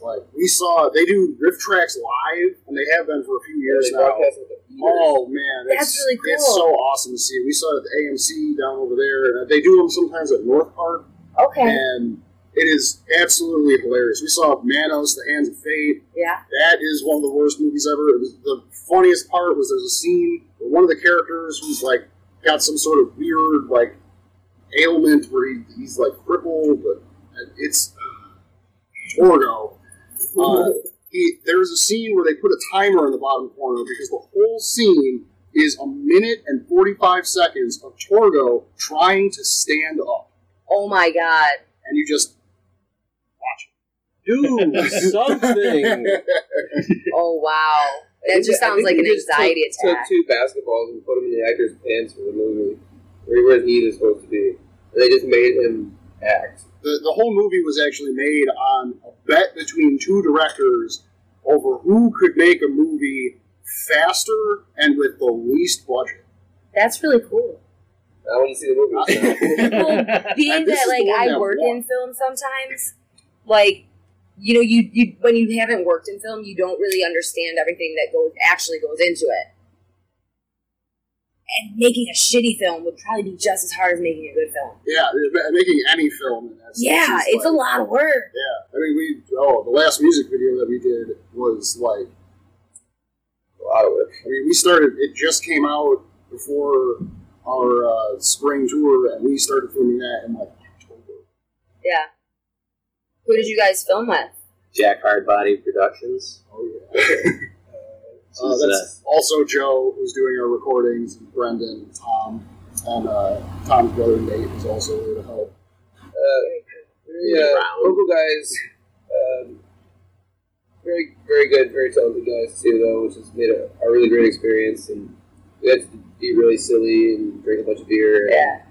like we saw they do RiffTrax live, and they have been for a few years They now. broadcast with the theaters. Oh man, That's it's, really It's so awesome to see. We saw it at the AMC down over there, and they do them sometimes at North Park, Okay. and it is absolutely hilarious. We saw Manos, The Hands of Fate. Yeah. That is one of the worst movies ever. It was, the funniest part was there's a scene where one of the characters who's like got some sort of weird like ailment where he, he's like crippled, but it's Torgo. Uh, he, there's a scene where they put a timer in the bottom corner because the whole scene is a minute and 45 seconds of Torgo trying to stand up. oh my god. And you just watch Do something. Oh wow. That just sounds like an anxiety took, attack. Took two basketballs and put them in the actor's pants for the movie, where where he was supposed to be. And they just made him act. the, the whole movie was actually made on a bet between two directors over who could make a movie faster and with the least budget. That's really cool. I want to see the movie, it's not. Well, being And this that is like I work in film sometimes, like you know, you, you when you haven't worked in film, you don't really understand everything that goes actually goes into it. And making a shitty film would probably be just as hard as making a good film. Yeah, making any film in Yeah, is it's a lot of work. Yeah, I mean, we oh, the last music video that we did was like, a lot of work. I mean, we started. It just came out before our uh, spring tour, and we started filming that in like October. Yeah. Who did you guys film with? Jack Hardbody Productions. Oh yeah. Uh, that's also Joe, who's doing our recordings, and Brendan, and Tom, and uh, Tom's brother Nate is also there to help. Uh, very, uh, Around. local guys, um, very very good, very talented guys too, though, which has made a, a really great experience. And we had to be really silly and drink a bunch of beer. Yeah.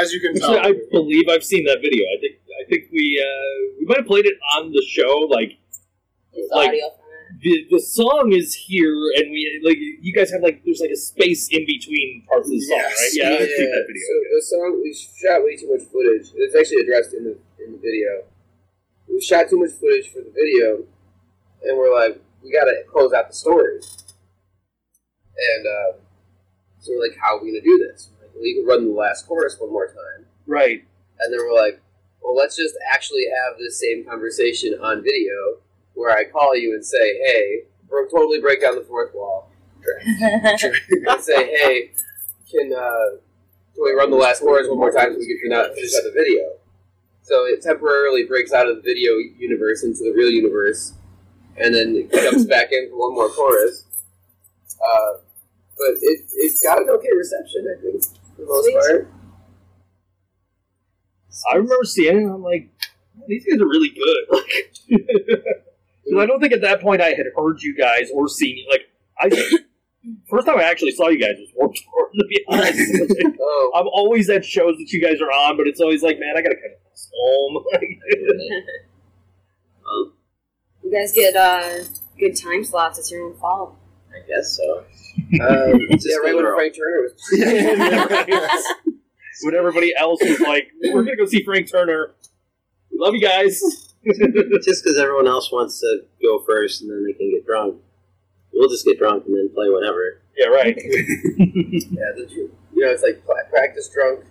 As you can Actually, tell, I believe I've seen that video. I think I think we uh, we might have played it on the show. Like It's Like- audio from it. The the song is here, and we like you guys have like there's like a space in between parts of the song, Yes. right? Yeah, video. So the song we shot way too much footage. It's actually addressed in the in the video. We shot too much footage for the video, and we're like, we gotta close out the story. And uh, so we're like, how are we gonna do this? Like, well, you can run the last chorus one more time, Right. and then we're like, well, let's just actually have the same conversation on video, where I call you and say, hey, bro, totally break down the fourth wall, and say, hey, can uh, can we run the last chorus one more time so we can finish finish out the video? So it temporarily breaks out of the video universe into the real universe, and then it jumps back in for one more chorus. Uh, but it it got an okay reception, I think, for the most part. I remember seeing it, and I'm like, these guys are really good. Like, 'cause I don't think at that point I had heard you guys or seen you. Like, I first time I actually saw you guys was Warped Tour. To be honest, Oh, I'm always at shows that you guys are on, but it's always like, man, I gotta kind of home. Um, You guys get uh, good time slots. It's your own fault. I guess so. um, yeah, right when. Frank Turner was. when everybody else was like, we're gonna go see Frank Turner. We love you guys. just because everyone else wants to go first and then they can get drunk. We'll just get drunk and then play whatever. yeah, right. Yeah, the truth. You know, it's like practice drunk,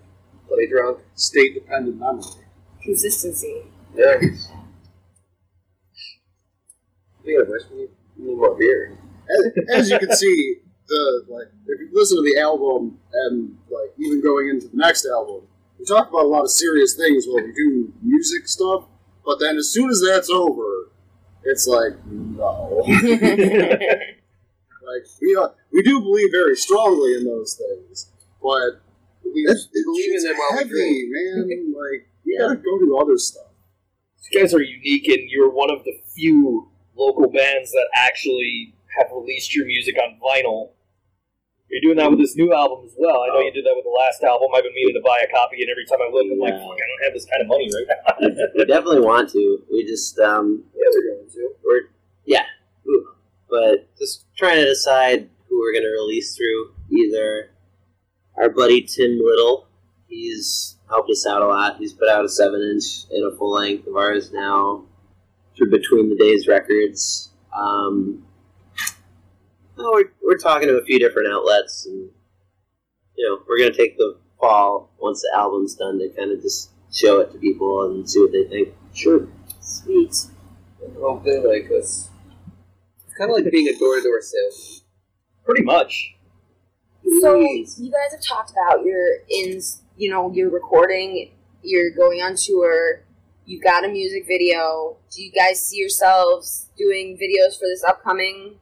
play drunk. state dependent memory. Consistency. Yeah. Speaking of which, we need, we need more beer. As, as you can see, the like if you listen to the album and like even going into the next album, we talk about a lot of serious things while we do music stuff. But then as soon as that's over, it's like no. Like we uh, we do believe very strongly in those things, but we Let's it's believe in them while we heavy, drink. man. Like we gotta go do other stuff. You guys are unique, and you're one of the few local bands that actually have released your music on vinyl. You're doing that with this new album as well. I know you did that with the last album. I've been meaning to buy a copy, and every time I look, I'm like, fuck, I don't have this kind of money right now. we definitely want to. We just, um, Yeah, we're going to. we're, yeah, ooh, but just trying to decide who we're going to release through. Either our buddy Tim Little, he's helped us out a lot. He's put out a 7 inch and a full length of ours now through Between the Days Records. Um, oh, we're, we're talking to a few different outlets, and you know, we're going to take the fall once the album's done to kind of just show it to people and see what they think. Sure. Sweet. And hope they like us. It's kind of like being a door to door salesman. Pretty much. So you guys have talked about your in, you know, you're recording, you're going on tour, you've got a music video. Do you guys see yourselves doing videos for this upcoming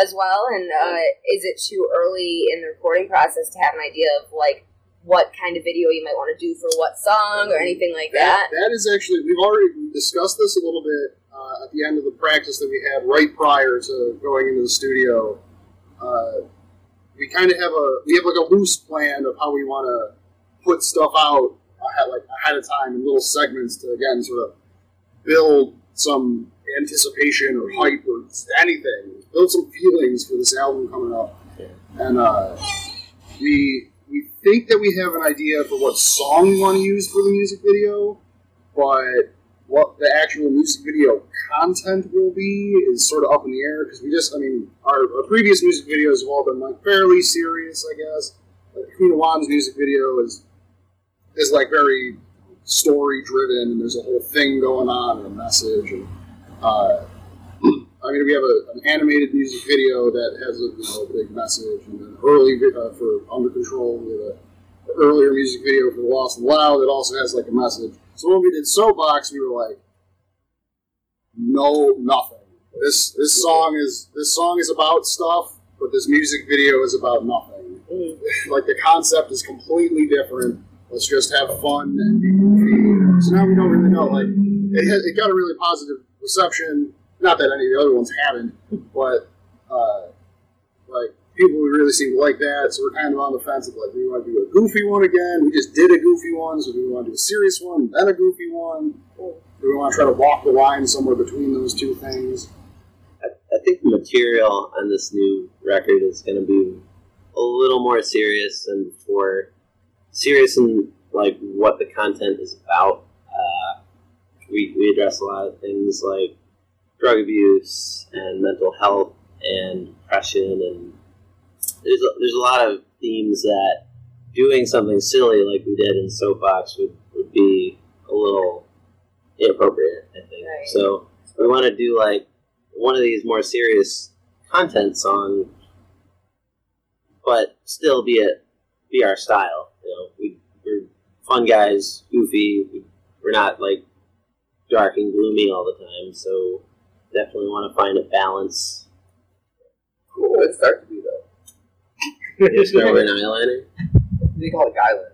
as well? And uh, is it too early in the recording process to have an idea of like what kind of video you might want to do for what song or anything like That, that? that is actually we've already discussed this a little bit uh, at the end of the practice that we had right prior to going into the studio. Uh, we kind of have a we have like a loose plan of how we want to put stuff out ahead, like ahead of time in little segments to again sort of build some anticipation or hype or anything, build some feelings for this album coming up, and uh, we we think that we have an idea for what song we want to use for the music video, but what the actual music video content will be is sort of up in the air because we just, I mean, our, our previous music videos have all been like fairly serious, I guess. Like Queen of Wands music video is is like very story driven, and there's a whole thing going on and a message. And uh, I mean, we have a, an animated music video that has a, you know, a big message, and then early uh, for Under Control, we have a the earlier music video for The Lost and Loud that also has like a message. So when we did Soapbox, we were like, no, nothing. This this song is this song is about stuff, but this music video is about nothing. Mm. like the concept is completely different. Let's just have fun and be. So now we don't really know. Like it, had, it got a really positive reception. Not that any of the other ones haven't, but uh, like people really seem to like that. So we're kind of on the fence of like, do we want to do a goofy one again? We just did a goofy one, so do we want to do a serious one, then a goofy one? Do we want to try to walk the line somewhere between those two things? I, I think the material on this new record is going to be a little more serious and for serious in like what the content is about. Uh, we, we address a lot of things like drug abuse and mental health and depression and there's a, there's a lot of themes that doing something silly like we did in Soapbox would, would be a little inappropriate, I think. Right. So we want to do like one of these more serious content songs, but still be it be our style. You know, we, we're fun guys, goofy. We, we're not like dark and gloomy all the time. So definitely want to find a balance. Cool. Good start to be though. Just throw in eyeliner. They call it Guyliner.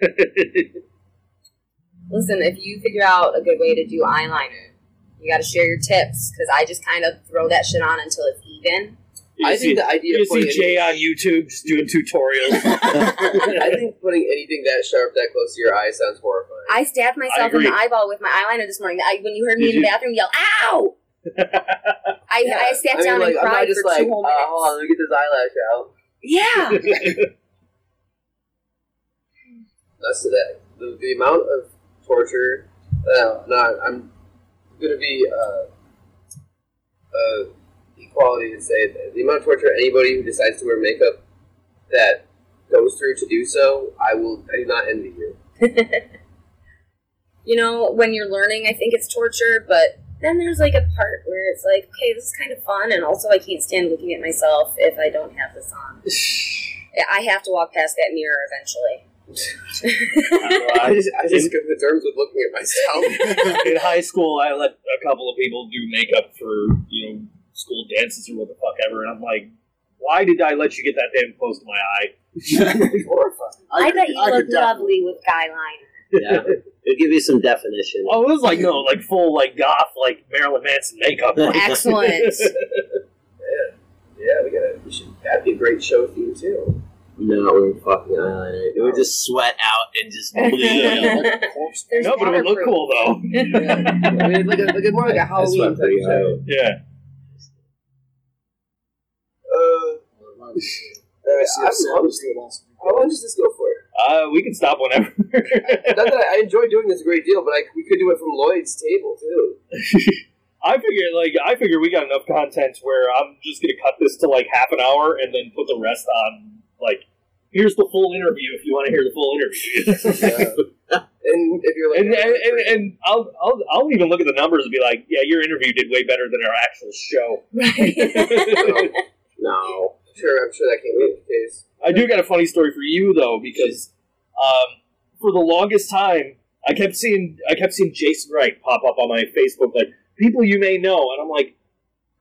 Listen, if you figure out a good way to do eyeliner, you got to share your tips because I just kind of throw that shit on until it's even. You I see, think the idea you of see Jay on YouTube just doing tutorials. I think putting anything that sharp that close to your eye sounds horrifying. I stabbed myself in the eyeball with my eyeliner this morning. I, when you heard me Did in the you? bathroom yell, "Ow!" I, Yeah. I sat I mean, down like, and cried just for like, two whole uh, minutes. hold on, let me get this eyelash out. Yeah, That's to that. The, the amount of torture. Uh, no, I'm gonna be uh, uh, equality and say that the amount of torture anybody who decides to wear makeup that goes through to do so, I will. I do not envy you. you know, when you're learning, I think it's torture, but then there's like a part where it's like, okay, this is kind of fun, and also I can't stand looking at myself if I don't have this on. I have to walk past that mirror eventually. I just, I just come to terms with looking at myself. in high school, I let a couple of people do makeup for you know school dances or what the fuck ever, and I'm like, why did I let you get that damn close to my eye? it's horrifying. I, could- bet you I look could definitely- lovely with guy liner. Yeah, it'll give you some definition. Oh, it was like no, like full like goth, like Marilyn Manson makeup. Like, Excellent. Yeah, we gotta. We should. That'd be a great show theme too. No, we're fucking eyeliner. It would just sweat out and just bleed. Like a corpse. There's no, but it would look waterproof. cool though. I mean, look, a, like a more like a Halloween sweat type show. yeah. Uh, uh, I'm hungry. How long does this go for? Uh, we can stop whenever. Not that I, I enjoy doing this a great deal, but I, we could do it from Lloyd's table too. I figure, like, I figure we got enough content where I'm just gonna cut this to like half an hour and then put the rest on. Like, here's the full interview if you want to hear the full interview. And if you're like, and, and, and, and I'll, I'll I'll even look at the numbers and be like, yeah, your interview did way better than our actual show. Right. Um, No. Sure, I'm sure that can't be the case. I do got a funny story for you though, because um, for the longest time, I kept seeing I kept seeing Jason Wright pop up on my Facebook, like people you may know, and I'm like,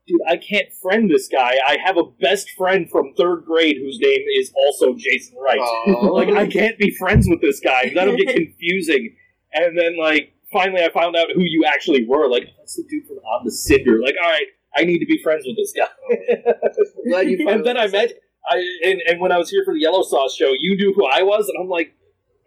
dude, I can't friend this guy. I have a best friend from third grade whose name is also Jason Wright. Like I can't be friends with this guy. That'll get confusing. And then like finally, I found out who you actually were. Like that's the dude from On the Cinder. Like all right, I need to be friends with this guy. Glad you and then I met I and, and when I was here for the Yellow Sauce show, you knew who I was, and I'm like,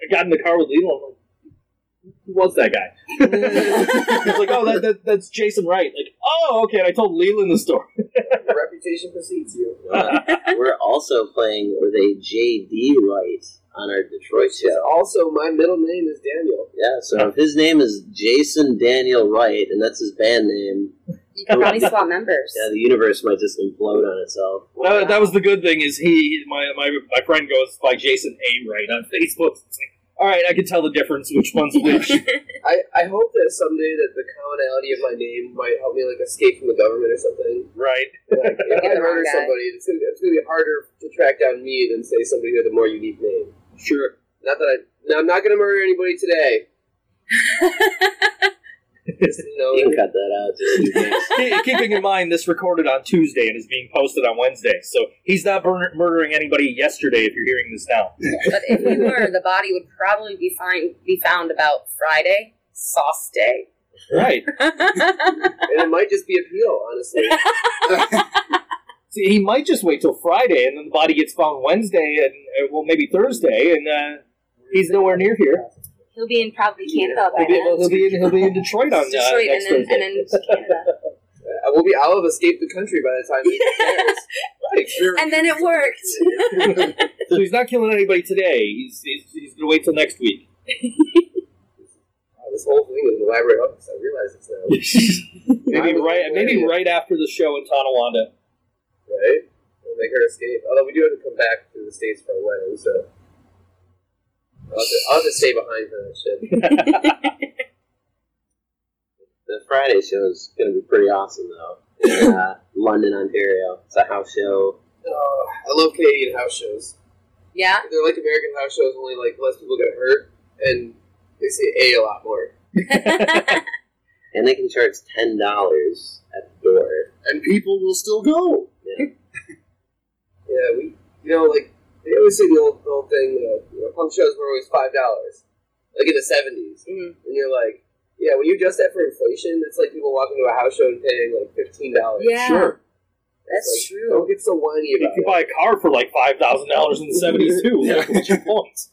I got in the car with Leland. I'm like, who was that guy? He's like, oh, that, that, that's Jason Wright. Like, oh, okay. And I told Leland the story. Your reputation precedes you. Uh, we're also playing with a JD Wright on our Detroit Which is show. also my middle name is Daniel. Yeah, so if his name is Jason Daniel Wright, and that's his band name, You can probably swap members. yeah, the universe might just implode on itself. That, oh, that was the good thing is he my, my my friend goes by Jason A Wright on Facebook. It's like, all right, I can tell the difference which one's which. I, I hope that someday that the commonality of my name might help me like escape from the government or something. right. Like, if I Yeah, murder somebody, it's gonna, it's gonna be harder to track down me than say somebody with a more unique name. Sure. Not that I. No, I'm not gonna murder anybody today. Just, you can cut that out. Just in case. Ke- Keeping in mind this recorded on Tuesday and is being posted on Wednesday, so he's not mur- murdering anybody yesterday. If you're hearing this now, But if we were, the body would probably be find, be found about Friday, sauce day. right? and it might just be a peel, honestly. See, he might just wait till Friday, and then the body gets found Wednesday, and uh, well, maybe Thursday, and uh, he's nowhere near here. He'll be in probably Canada by He'll be, then. he'll be, in, he'll be in Detroit on uh, Detroit next and then, and then Canada. I will be. I'll have escaped the country by the time he gets And then it worked. so he's not killing anybody today. He's, he's, he's going to wait till next week. Wow, this whole thing is an elaborate hoax. I realize it's now. maybe right, maybe right after the show in Tonawanda. Right? We'll make her escape. Although we do have to come back to the States for a wedding, so. I'll just, I'll have to stay behind for that shit. the Friday show is going to be pretty awesome, though. In uh, London, Ontario. It's a house show. Oh, I love Canadian house shows. Yeah? They're like American house shows, only like less people get hurt, and they say A a lot more. And they can charge $10 at the door. and people will still go. Yeah, we, you know, like they always say the old, the old thing. Uh, you know, punk shows were always five dollars, like in the seventies, Mhm. and you're like, yeah, when you adjust that for inflation, it's like people walking to a house show and paying like fifteen dollars. Yeah. Sure. That's like, true. Don't get so whiny about You about could buy a car for like $5,000 in the 70s, too. Yeah. What's your point?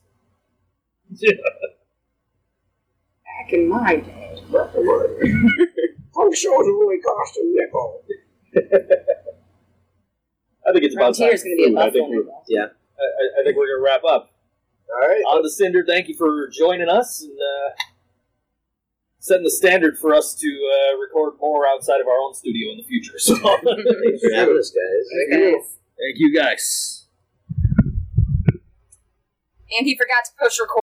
Yeah. Back in my day. Punk shows only cost a nickel. I think it's about time. Frontier's going to be a for food. I think, buffalo. Yeah. I, I- I think we're going to wrap up. All right. On the Cinder, thank you for joining us and uh, setting the standard for us to uh, record more outside of our own studio in the future. So, Thanks for having us, guys. Thank you. Guys. thank you guys. And he forgot to push record.